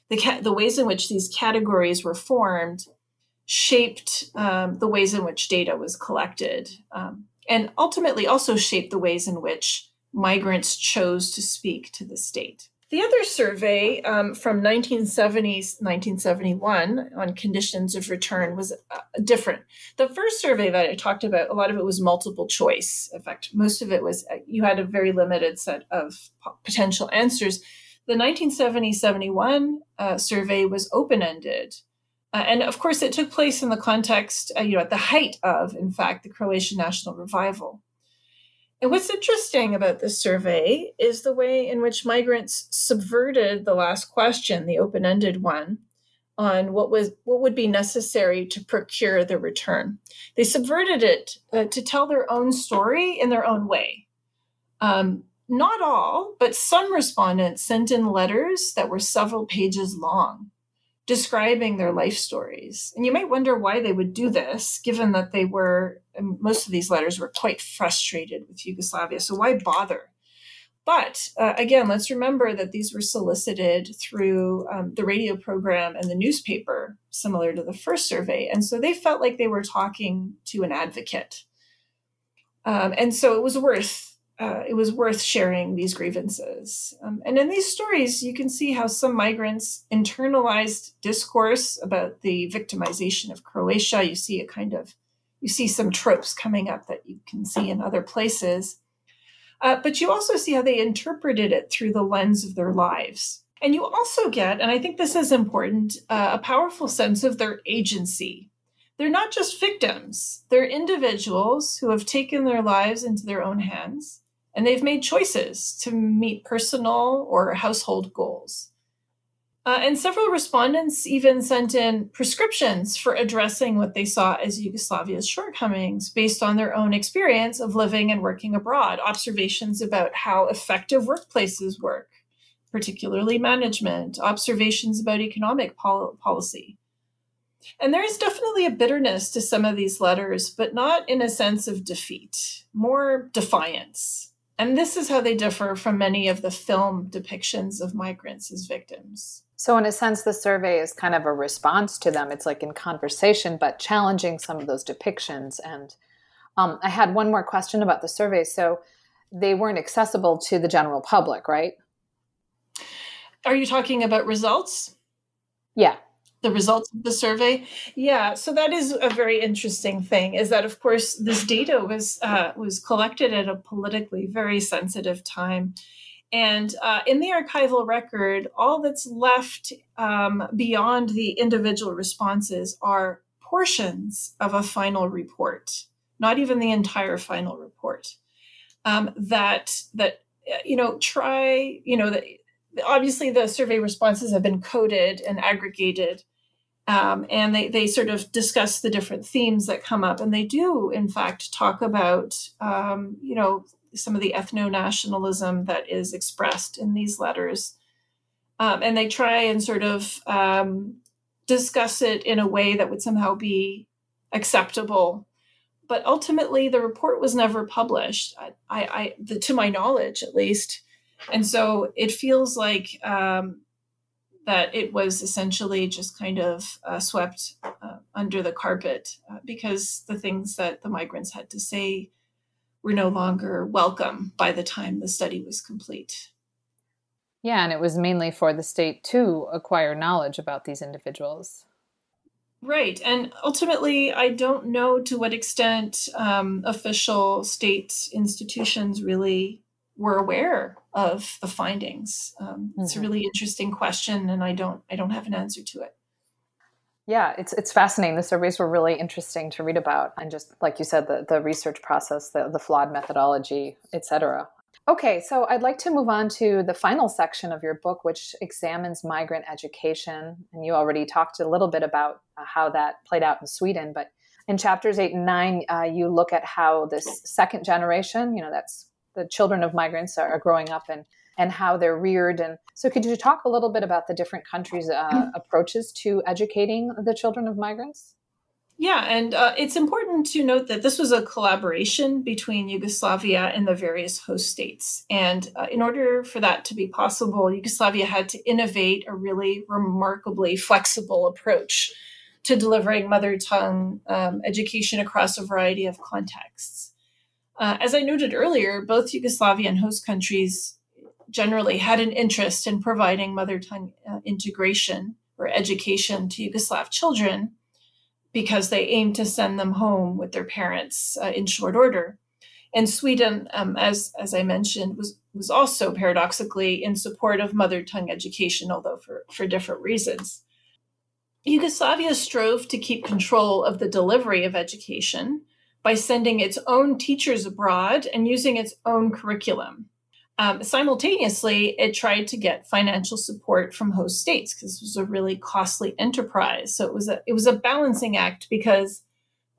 the ca- the ways in which these categories were formed shaped um, the ways in which data was collected, um, and ultimately also shaped the ways in which migrants chose to speak to the state. The other survey um, from 1970 1971 on conditions of return was uh, different. The first survey that I talked about, a lot of it was multiple choice. In fact, most of it was uh, you had a very limited set of potential answers. The 1970 71 uh, survey was open ended. Uh, and of course, it took place in the context, uh, you know, at the height of, in fact, the Croatian national revival. And what's interesting about this survey is the way in which migrants subverted the last question, the open-ended one, on what was what would be necessary to procure the return. They subverted it uh, to tell their own story in their own way. Um, not all, but some respondents sent in letters that were several pages long describing their life stories. And you might wonder why they would do this, given that they were, most of these letters were quite frustrated with Yugoslavia. So why bother? but uh, again, let's remember that these were solicited through um, the radio program and the newspaper, similar to the first survey. And so they felt like they were talking to an advocate. Um, and so it was worth uh, it was worth sharing these grievances. Um, and in these stories, you can see how some migrants internalized discourse about the victimization of Croatia. You see a kind of you see some tropes coming up that you can see in other places. Uh, but you also see how they interpreted it through the lens of their lives. And you also get, and I think this is important, uh, a powerful sense of their agency. They're not just victims, they're individuals who have taken their lives into their own hands and they've made choices to meet personal or household goals. Uh, and several respondents even sent in prescriptions for addressing what they saw as Yugoslavia's shortcomings based on their own experience of living and working abroad, observations about how effective workplaces work, particularly management, observations about economic pol- policy. And there is definitely a bitterness to some of these letters, but not in a sense of defeat, more defiance. And this is how they differ from many of the film depictions of migrants as victims. So, in a sense, the survey is kind of a response to them. It's like in conversation, but challenging some of those depictions. And um, I had one more question about the survey. So, they weren't accessible to the general public, right? Are you talking about results? Yeah. The results of the survey, yeah. So that is a very interesting thing. Is that, of course, this data was uh, was collected at a politically very sensitive time, and uh, in the archival record, all that's left um, beyond the individual responses are portions of a final report, not even the entire final report. Um, that that you know try you know that obviously the survey responses have been coded and aggregated um, and they, they sort of discuss the different themes that come up and they do in fact talk about um, you know some of the ethno nationalism that is expressed in these letters. Um, and they try and sort of um, discuss it in a way that would somehow be acceptable. But ultimately, the report was never published, I, I, the, to my knowledge, at least. And so it feels like um, that it was essentially just kind of uh, swept uh, under the carpet uh, because the things that the migrants had to say were no longer welcome by the time the study was complete. Yeah, and it was mainly for the state to acquire knowledge about these individuals. Right. And ultimately, I don't know to what extent um, official state institutions really were aware of the findings. Um, mm-hmm. It's a mm-hmm. really interesting question, and I don't I don't have an answer to it. Yeah, it's it's fascinating. The surveys were really interesting to read about, and just like you said, the the research process, the the flawed methodology, etc. Okay, so I'd like to move on to the final section of your book, which examines migrant education. And you already talked a little bit about uh, how that played out in Sweden, but in chapters eight and nine, uh, you look at how this second generation, you know, that's the children of migrants are, growing up and and how they're reared. And so, could you talk a little bit about the different countries' uh, mm-hmm. approaches to educating the children of migrants? Yeah, and uh, it's important to note that this was a collaboration between Yugoslavia and the various host states. And uh, in order for that to be possible, Yugoslavia had to innovate a really remarkably flexible approach to delivering mother tongue um, education across a variety of contexts. Uh, as I noted earlier, both Yugoslavia and host countries generally had an interest in providing mother tongue uh, integration or education to Yugoslav children because they aimed to send them home with their parents uh, in short order. And Sweden, um, as, as I mentioned, was, was also paradoxically in support of mother tongue education, although for, for different reasons. Yugoslavia strove to keep control of the delivery of education by sending its own teachers abroad and using its own curriculum. Um, simultaneously, it tried to get financial support from host states because this was a really costly enterprise. So it was a it was a balancing act because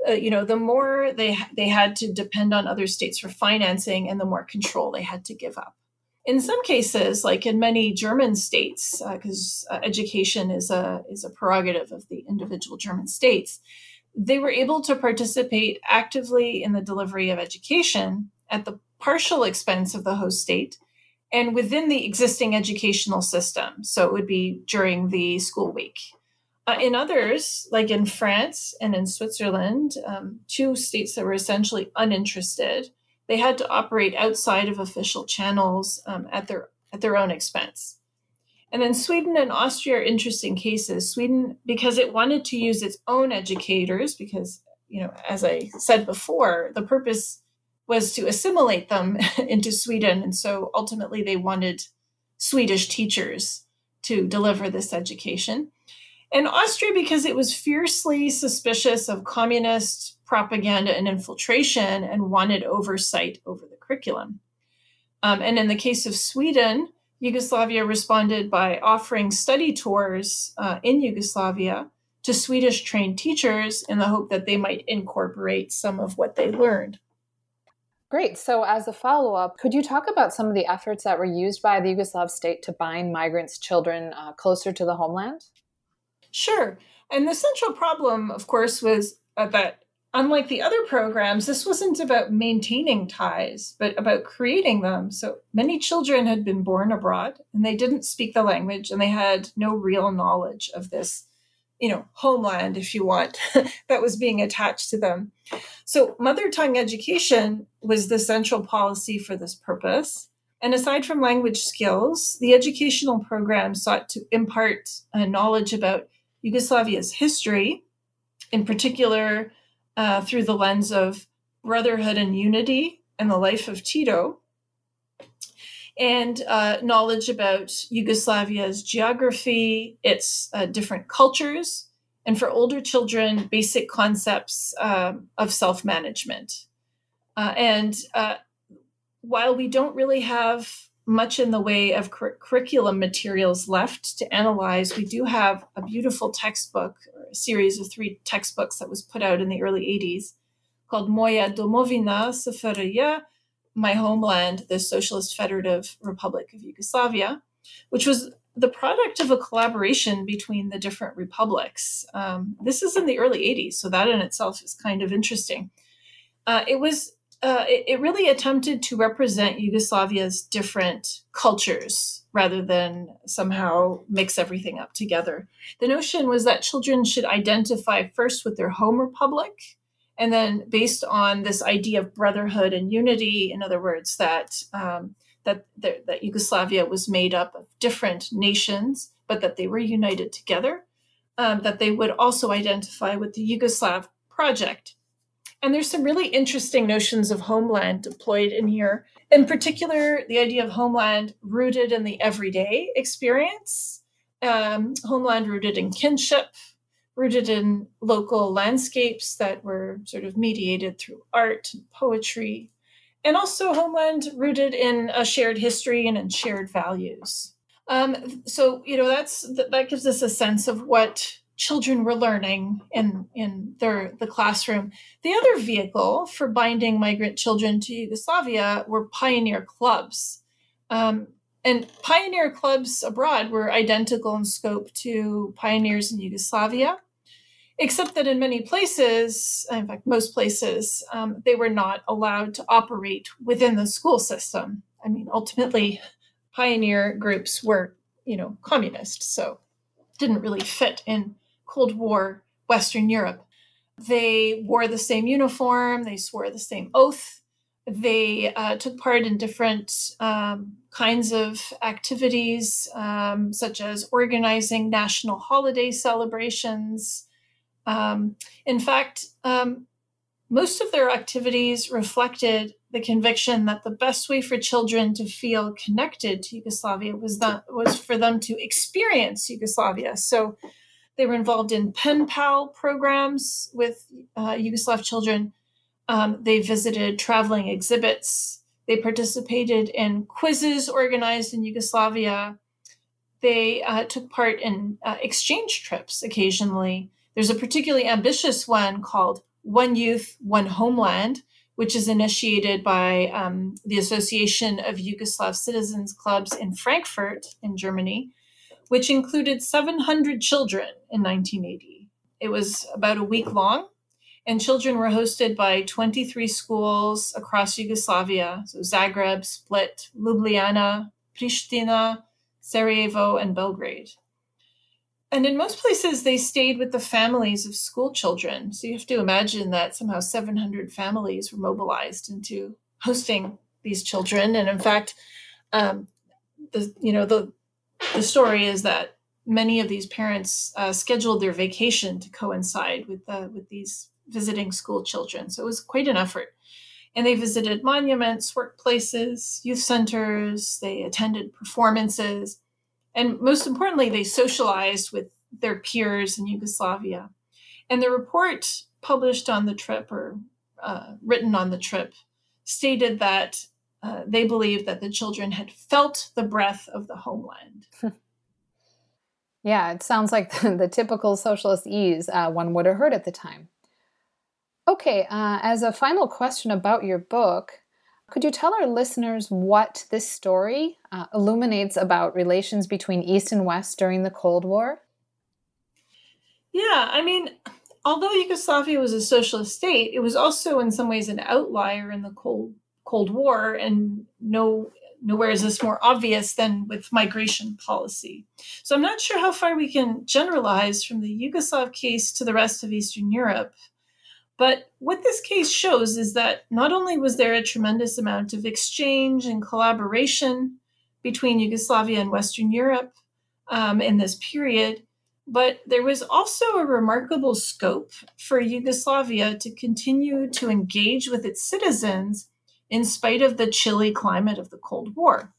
uh, you know the more they they had to depend on other states for financing, and the more control they had to give up. In some cases, like in many German states, because uh, uh, education is a is a prerogative of the individual German states, they were able to participate actively in the delivery of education at the partial expense of the host state and within the existing educational system. So it would be during the school week. Uh, in others, like in France and in Switzerland, um, two states that were essentially uninterested, they had to operate outside of official channels um, at their at their own expense. And then Sweden and Austria are interesting cases. Sweden, because it wanted to use its own educators, because you know, as I said before, the purpose was to assimilate them [LAUGHS] into Sweden. And so ultimately they wanted Swedish teachers to deliver this education. And Austria, because it was fiercely suspicious of communist propaganda and infiltration and wanted oversight over the curriculum. Um, and in the case of Sweden, Yugoslavia responded by offering study tours uh, in Yugoslavia to Swedish trained teachers in the hope that they might incorporate some of what they learned. Great. So, as a follow up, could you talk about some of the efforts that were used by the Yugoslav state to bind migrants' children uh, closer to the homeland? Sure. And the central problem, of course, was uh, that unlike the other programs, this wasn't about maintaining ties, but about creating them. So many children had been born abroad and they didn't speak the language and they had no real knowledge of this you know, homeland, if you want, [LAUGHS] that was being attached to them. So, mother tongue education was the central policy for this purpose. And aside from language skills, the educational program sought to impart uh, knowledge about Yugoslavia's history, in particular uh, through the lens of brotherhood and unity and the life of Tito, and uh, knowledge about Yugoslavia's geography, its uh, different cultures, and for older children, basic concepts uh, of self management. Uh, and uh, while we don't really have much in the way of cur- curriculum materials left to analyze, we do have a beautiful textbook, a series of three textbooks that was put out in the early 80s called Moja Domovina SFRJ my homeland, the Socialist Federative Republic of Yugoslavia, which was the product of a collaboration between the different republics. Um, this is in the early 80s, so that in itself is kind of interesting. Uh, it was uh, it, it, really attempted to represent Yugoslavia's different cultures rather than somehow mix everything up together. The notion was that children should identify first with their home republic and then based on this idea of brotherhood and unity in other words that um, that that yugoslavia was made up of different nations but that they were united together um, that they would also identify with the yugoslav project and there's some really interesting notions of homeland deployed in here in particular the idea of homeland rooted in the everyday experience um, homeland rooted in kinship rooted in local landscapes that were sort of mediated through art and poetry, and also homeland rooted in a shared history and in shared values. Um, so you know that's that gives us a sense of what children were learning in in their the classroom. The other vehicle for binding migrant children to Yugoslavia were pioneer clubs. Um, and pioneer clubs abroad were identical in scope to pioneers in Yugoslavia except that in many places, in fact, most places, um, they were not allowed to operate within the school system. I mean, ultimately, pioneer groups were, you know, communist, so didn't really fit in Cold War Western Europe. They wore the same uniform, they swore the same oath, they uh, took part in different um, kinds of activities, um, such as organizing national holiday celebrations, um, in fact, um, most of their activities reflected the conviction that the best way for children to feel connected to Yugoslavia was that was for them to experience Yugoslavia. So they were involved in pen pal programs with uh, Yugoslav children. Um, they visited traveling exhibits. They participated in quizzes organized in Yugoslavia. They uh, took part in uh, exchange trips occasionally. There's a particularly ambitious one called One Youth, One Homeland, which is initiated by um, the Association of Yugoslav Citizens Clubs in Frankfurt, in Germany, which included 700 children in 1980. It was about a week long, and children were hosted by 23 schools across Yugoslavia, so Zagreb, Split, Ljubljana, Pristina, Sarajevo, and Belgrade. And in most places, they stayed with the families of school children. So you have to imagine that somehow 700 families were mobilized into hosting these children. And in fact, um, the you know the the story is that many of these parents uh, scheduled their vacation to coincide with with these visiting school children. So it was quite an effort. And they visited monuments, workplaces, youth centers. They attended performances, and most importantly, they socialized with their peers in Yugoslavia. And the report published on the trip or uh, written on the trip stated that uh, they believed that the children had felt the breath of the homeland. [LAUGHS] yeah, it sounds like [LAUGHS] the, the typical socialist ease uh, one would have heard at the time. Okay, uh, as a final question about your book, could you tell our listeners what this story uh, illuminates about relations between East and West during the Cold War? Yeah, I mean, although Yugoslavia was a socialist state, it was also in some ways an outlier in the Cold Cold War, and no nowhere is this more obvious than with migration policy. So I'm not sure how far we can generalize from the Yugoslav case to the rest of Eastern Europe. But what this case shows is that not only was there a tremendous amount of exchange and collaboration between Yugoslavia and Western Europe um, in this period, but there was also a remarkable scope for Yugoslavia to continue to engage with its citizens in spite of the chilly climate of the Cold War.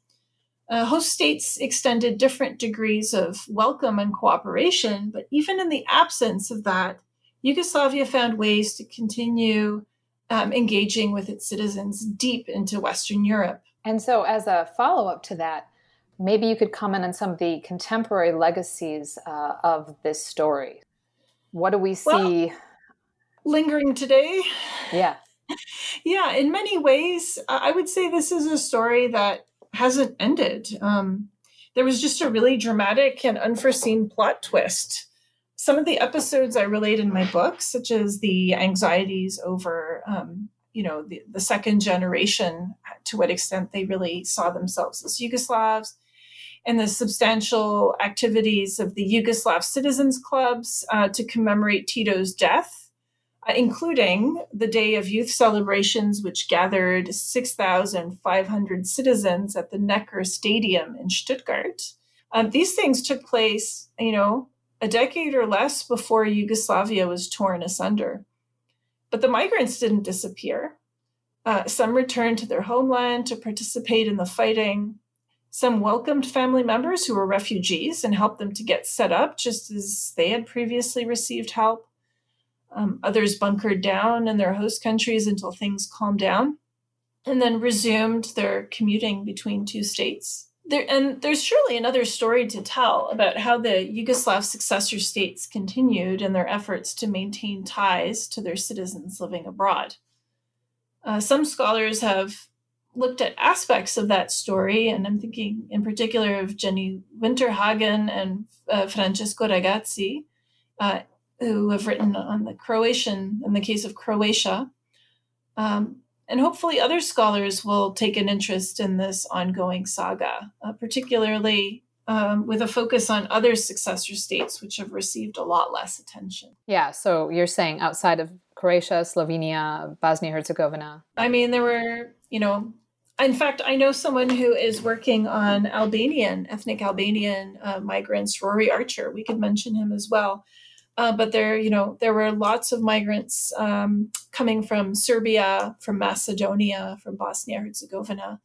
Uh, host states extended different degrees of welcome and cooperation, but even in the absence of that, Yugoslavia found ways to continue um, engaging with its citizens deep into Western Europe. And so, as a follow up to that, maybe you could comment on some of the contemporary legacies uh, of this story. What do we see? Well, lingering today? Yeah yeah, in many ways, I would say this is a story that hasn't ended. Um, there was just a really dramatic and unforeseen plot twist. Some of the episodes I relate in my book, such as the anxieties over, um, you know, the, the second generation, to what extent they really saw themselves as Yugoslavs, and the substantial activities of the Yugoslav citizens clubs uh, to commemorate Tito's death including the day of youth celebrations, which gathered 6,500 citizens at the Neckar Stadium in Stuttgart. Um, these things took place, you know, a decade or less before Yugoslavia was torn asunder. But the migrants didn't disappear. Uh, some returned to their homeland to participate in the fighting. Some welcomed family members who were refugees and helped them to get set up just as they had previously received help. Um, others bunkered down in their host countries until things calmed down and then resumed their commuting between two states. There, and there's surely another story to tell about how the Yugoslav successor states continued in their efforts to maintain ties to their citizens living abroad. Uh, some scholars have looked at aspects of that story, and I'm thinking in particular of Jenny Winterhagen and uh, Francesco Ragazzi, uh, who have written on the Croatian, in the case of Croatia. Um, and hopefully, other scholars will take an interest in this ongoing saga, uh, particularly um, with a focus on other successor states, which have received a lot less attention. Yeah, so you're saying outside of Croatia, Slovenia, Bosnia Herzegovina? I mean, there were, you know, in fact, I know someone who is working on Albanian, ethnic Albanian uh, migrants, Rory Archer. We could mention him as well. Uh, but there, you know, there were lots of migrants um, coming from Serbia, from Macedonia, from Bosnia Herzegovina,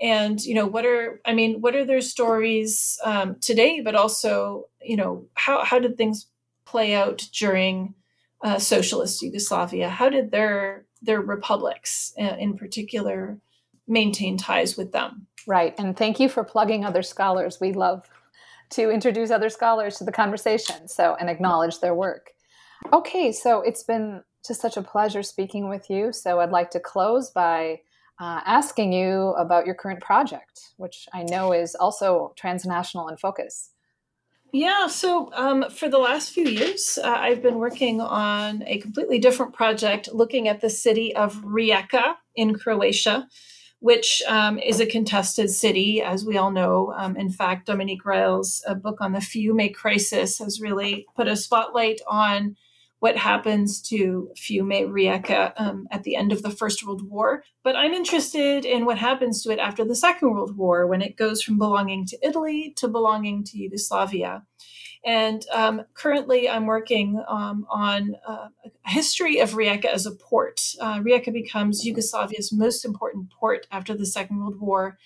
and you know, what are I mean, what are their stories um, today? But also, you know, how how did things play out during uh, socialist Yugoslavia? How did their their republics, uh, in particular, maintain ties with them? Right, and thank you for plugging other scholars. We love to introduce other scholars to the conversation so and acknowledge their work. Okay so it's been just such a pleasure speaking with you. So i'd like to close by uh, asking you about your current project which i know is also transnational in focus. Yeah, so um, for the last few years, uh, I've been working on a completely different project looking at the city of Rijeka in Croatia, which um, is a contested city, as we all know. Um, in fact, Dominique Reill's uh, book on the Fiume crisis has really put a spotlight on what happens to Fiume Rijeka um, at the end of the First World War. But I'm interested in what happens to it after the Second World War when it goes from belonging to Italy to belonging to Yugoslavia. And um, currently, I'm working um, on uh, a history of Rijeka as a port. Uh, Rijeka becomes Yugoslavia's most important port after the Second World War.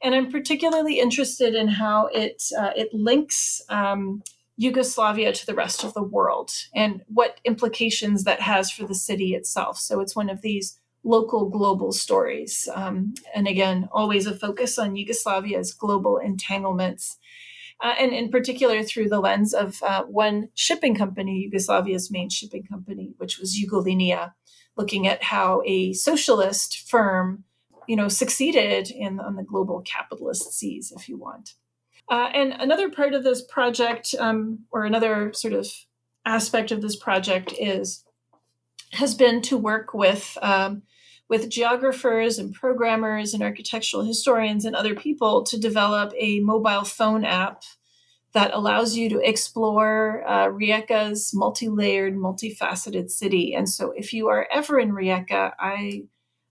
And I'm particularly interested in how it, uh, it links um, Yugoslavia to the rest of the world and what implications that has for the city itself. So it's one of these local global stories. Um, and again, always a focus on Yugoslavia's global entanglements uh, and in particular through the lens of uh, one shipping company, Yugoslavia's main shipping company, which was Jugolinija, looking at how a socialist firm, you know, succeeded in on the global capitalist seas, if you want. Uh, and another part of this project, um, or another sort of aspect of this project, is has been to work with um, with geographers and programmers and architectural historians and other people to develop a mobile phone app that allows you to explore uh, Rijeka's multi-layered, multifaceted city. And so, if you are ever in Rijeka, I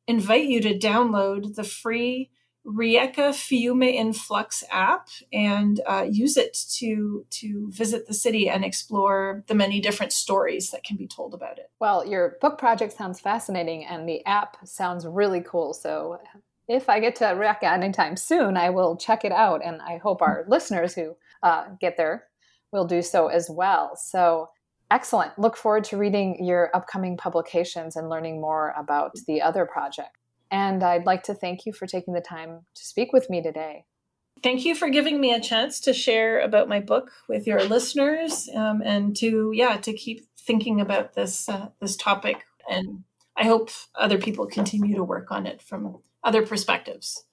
invite you to download the free Rijeka Fiume Influx app and uh, use it to to visit the city and explore the many different stories that can be told about it. Well, your book project sounds fascinating, and the app sounds really cool. So, if I get to Rijeka anytime soon, I will check it out, and I hope our listeners who uh, get there will do so as well. So. Excellent. Look forward to reading your upcoming publications and learning more about the other project. And I'd like to thank you for taking the time to speak with me today. Thank you for giving me a chance to share about my book with your listeners, um, and to yeah to keep thinking about this uh, this topic. And I hope other people continue to work on it from other perspectives.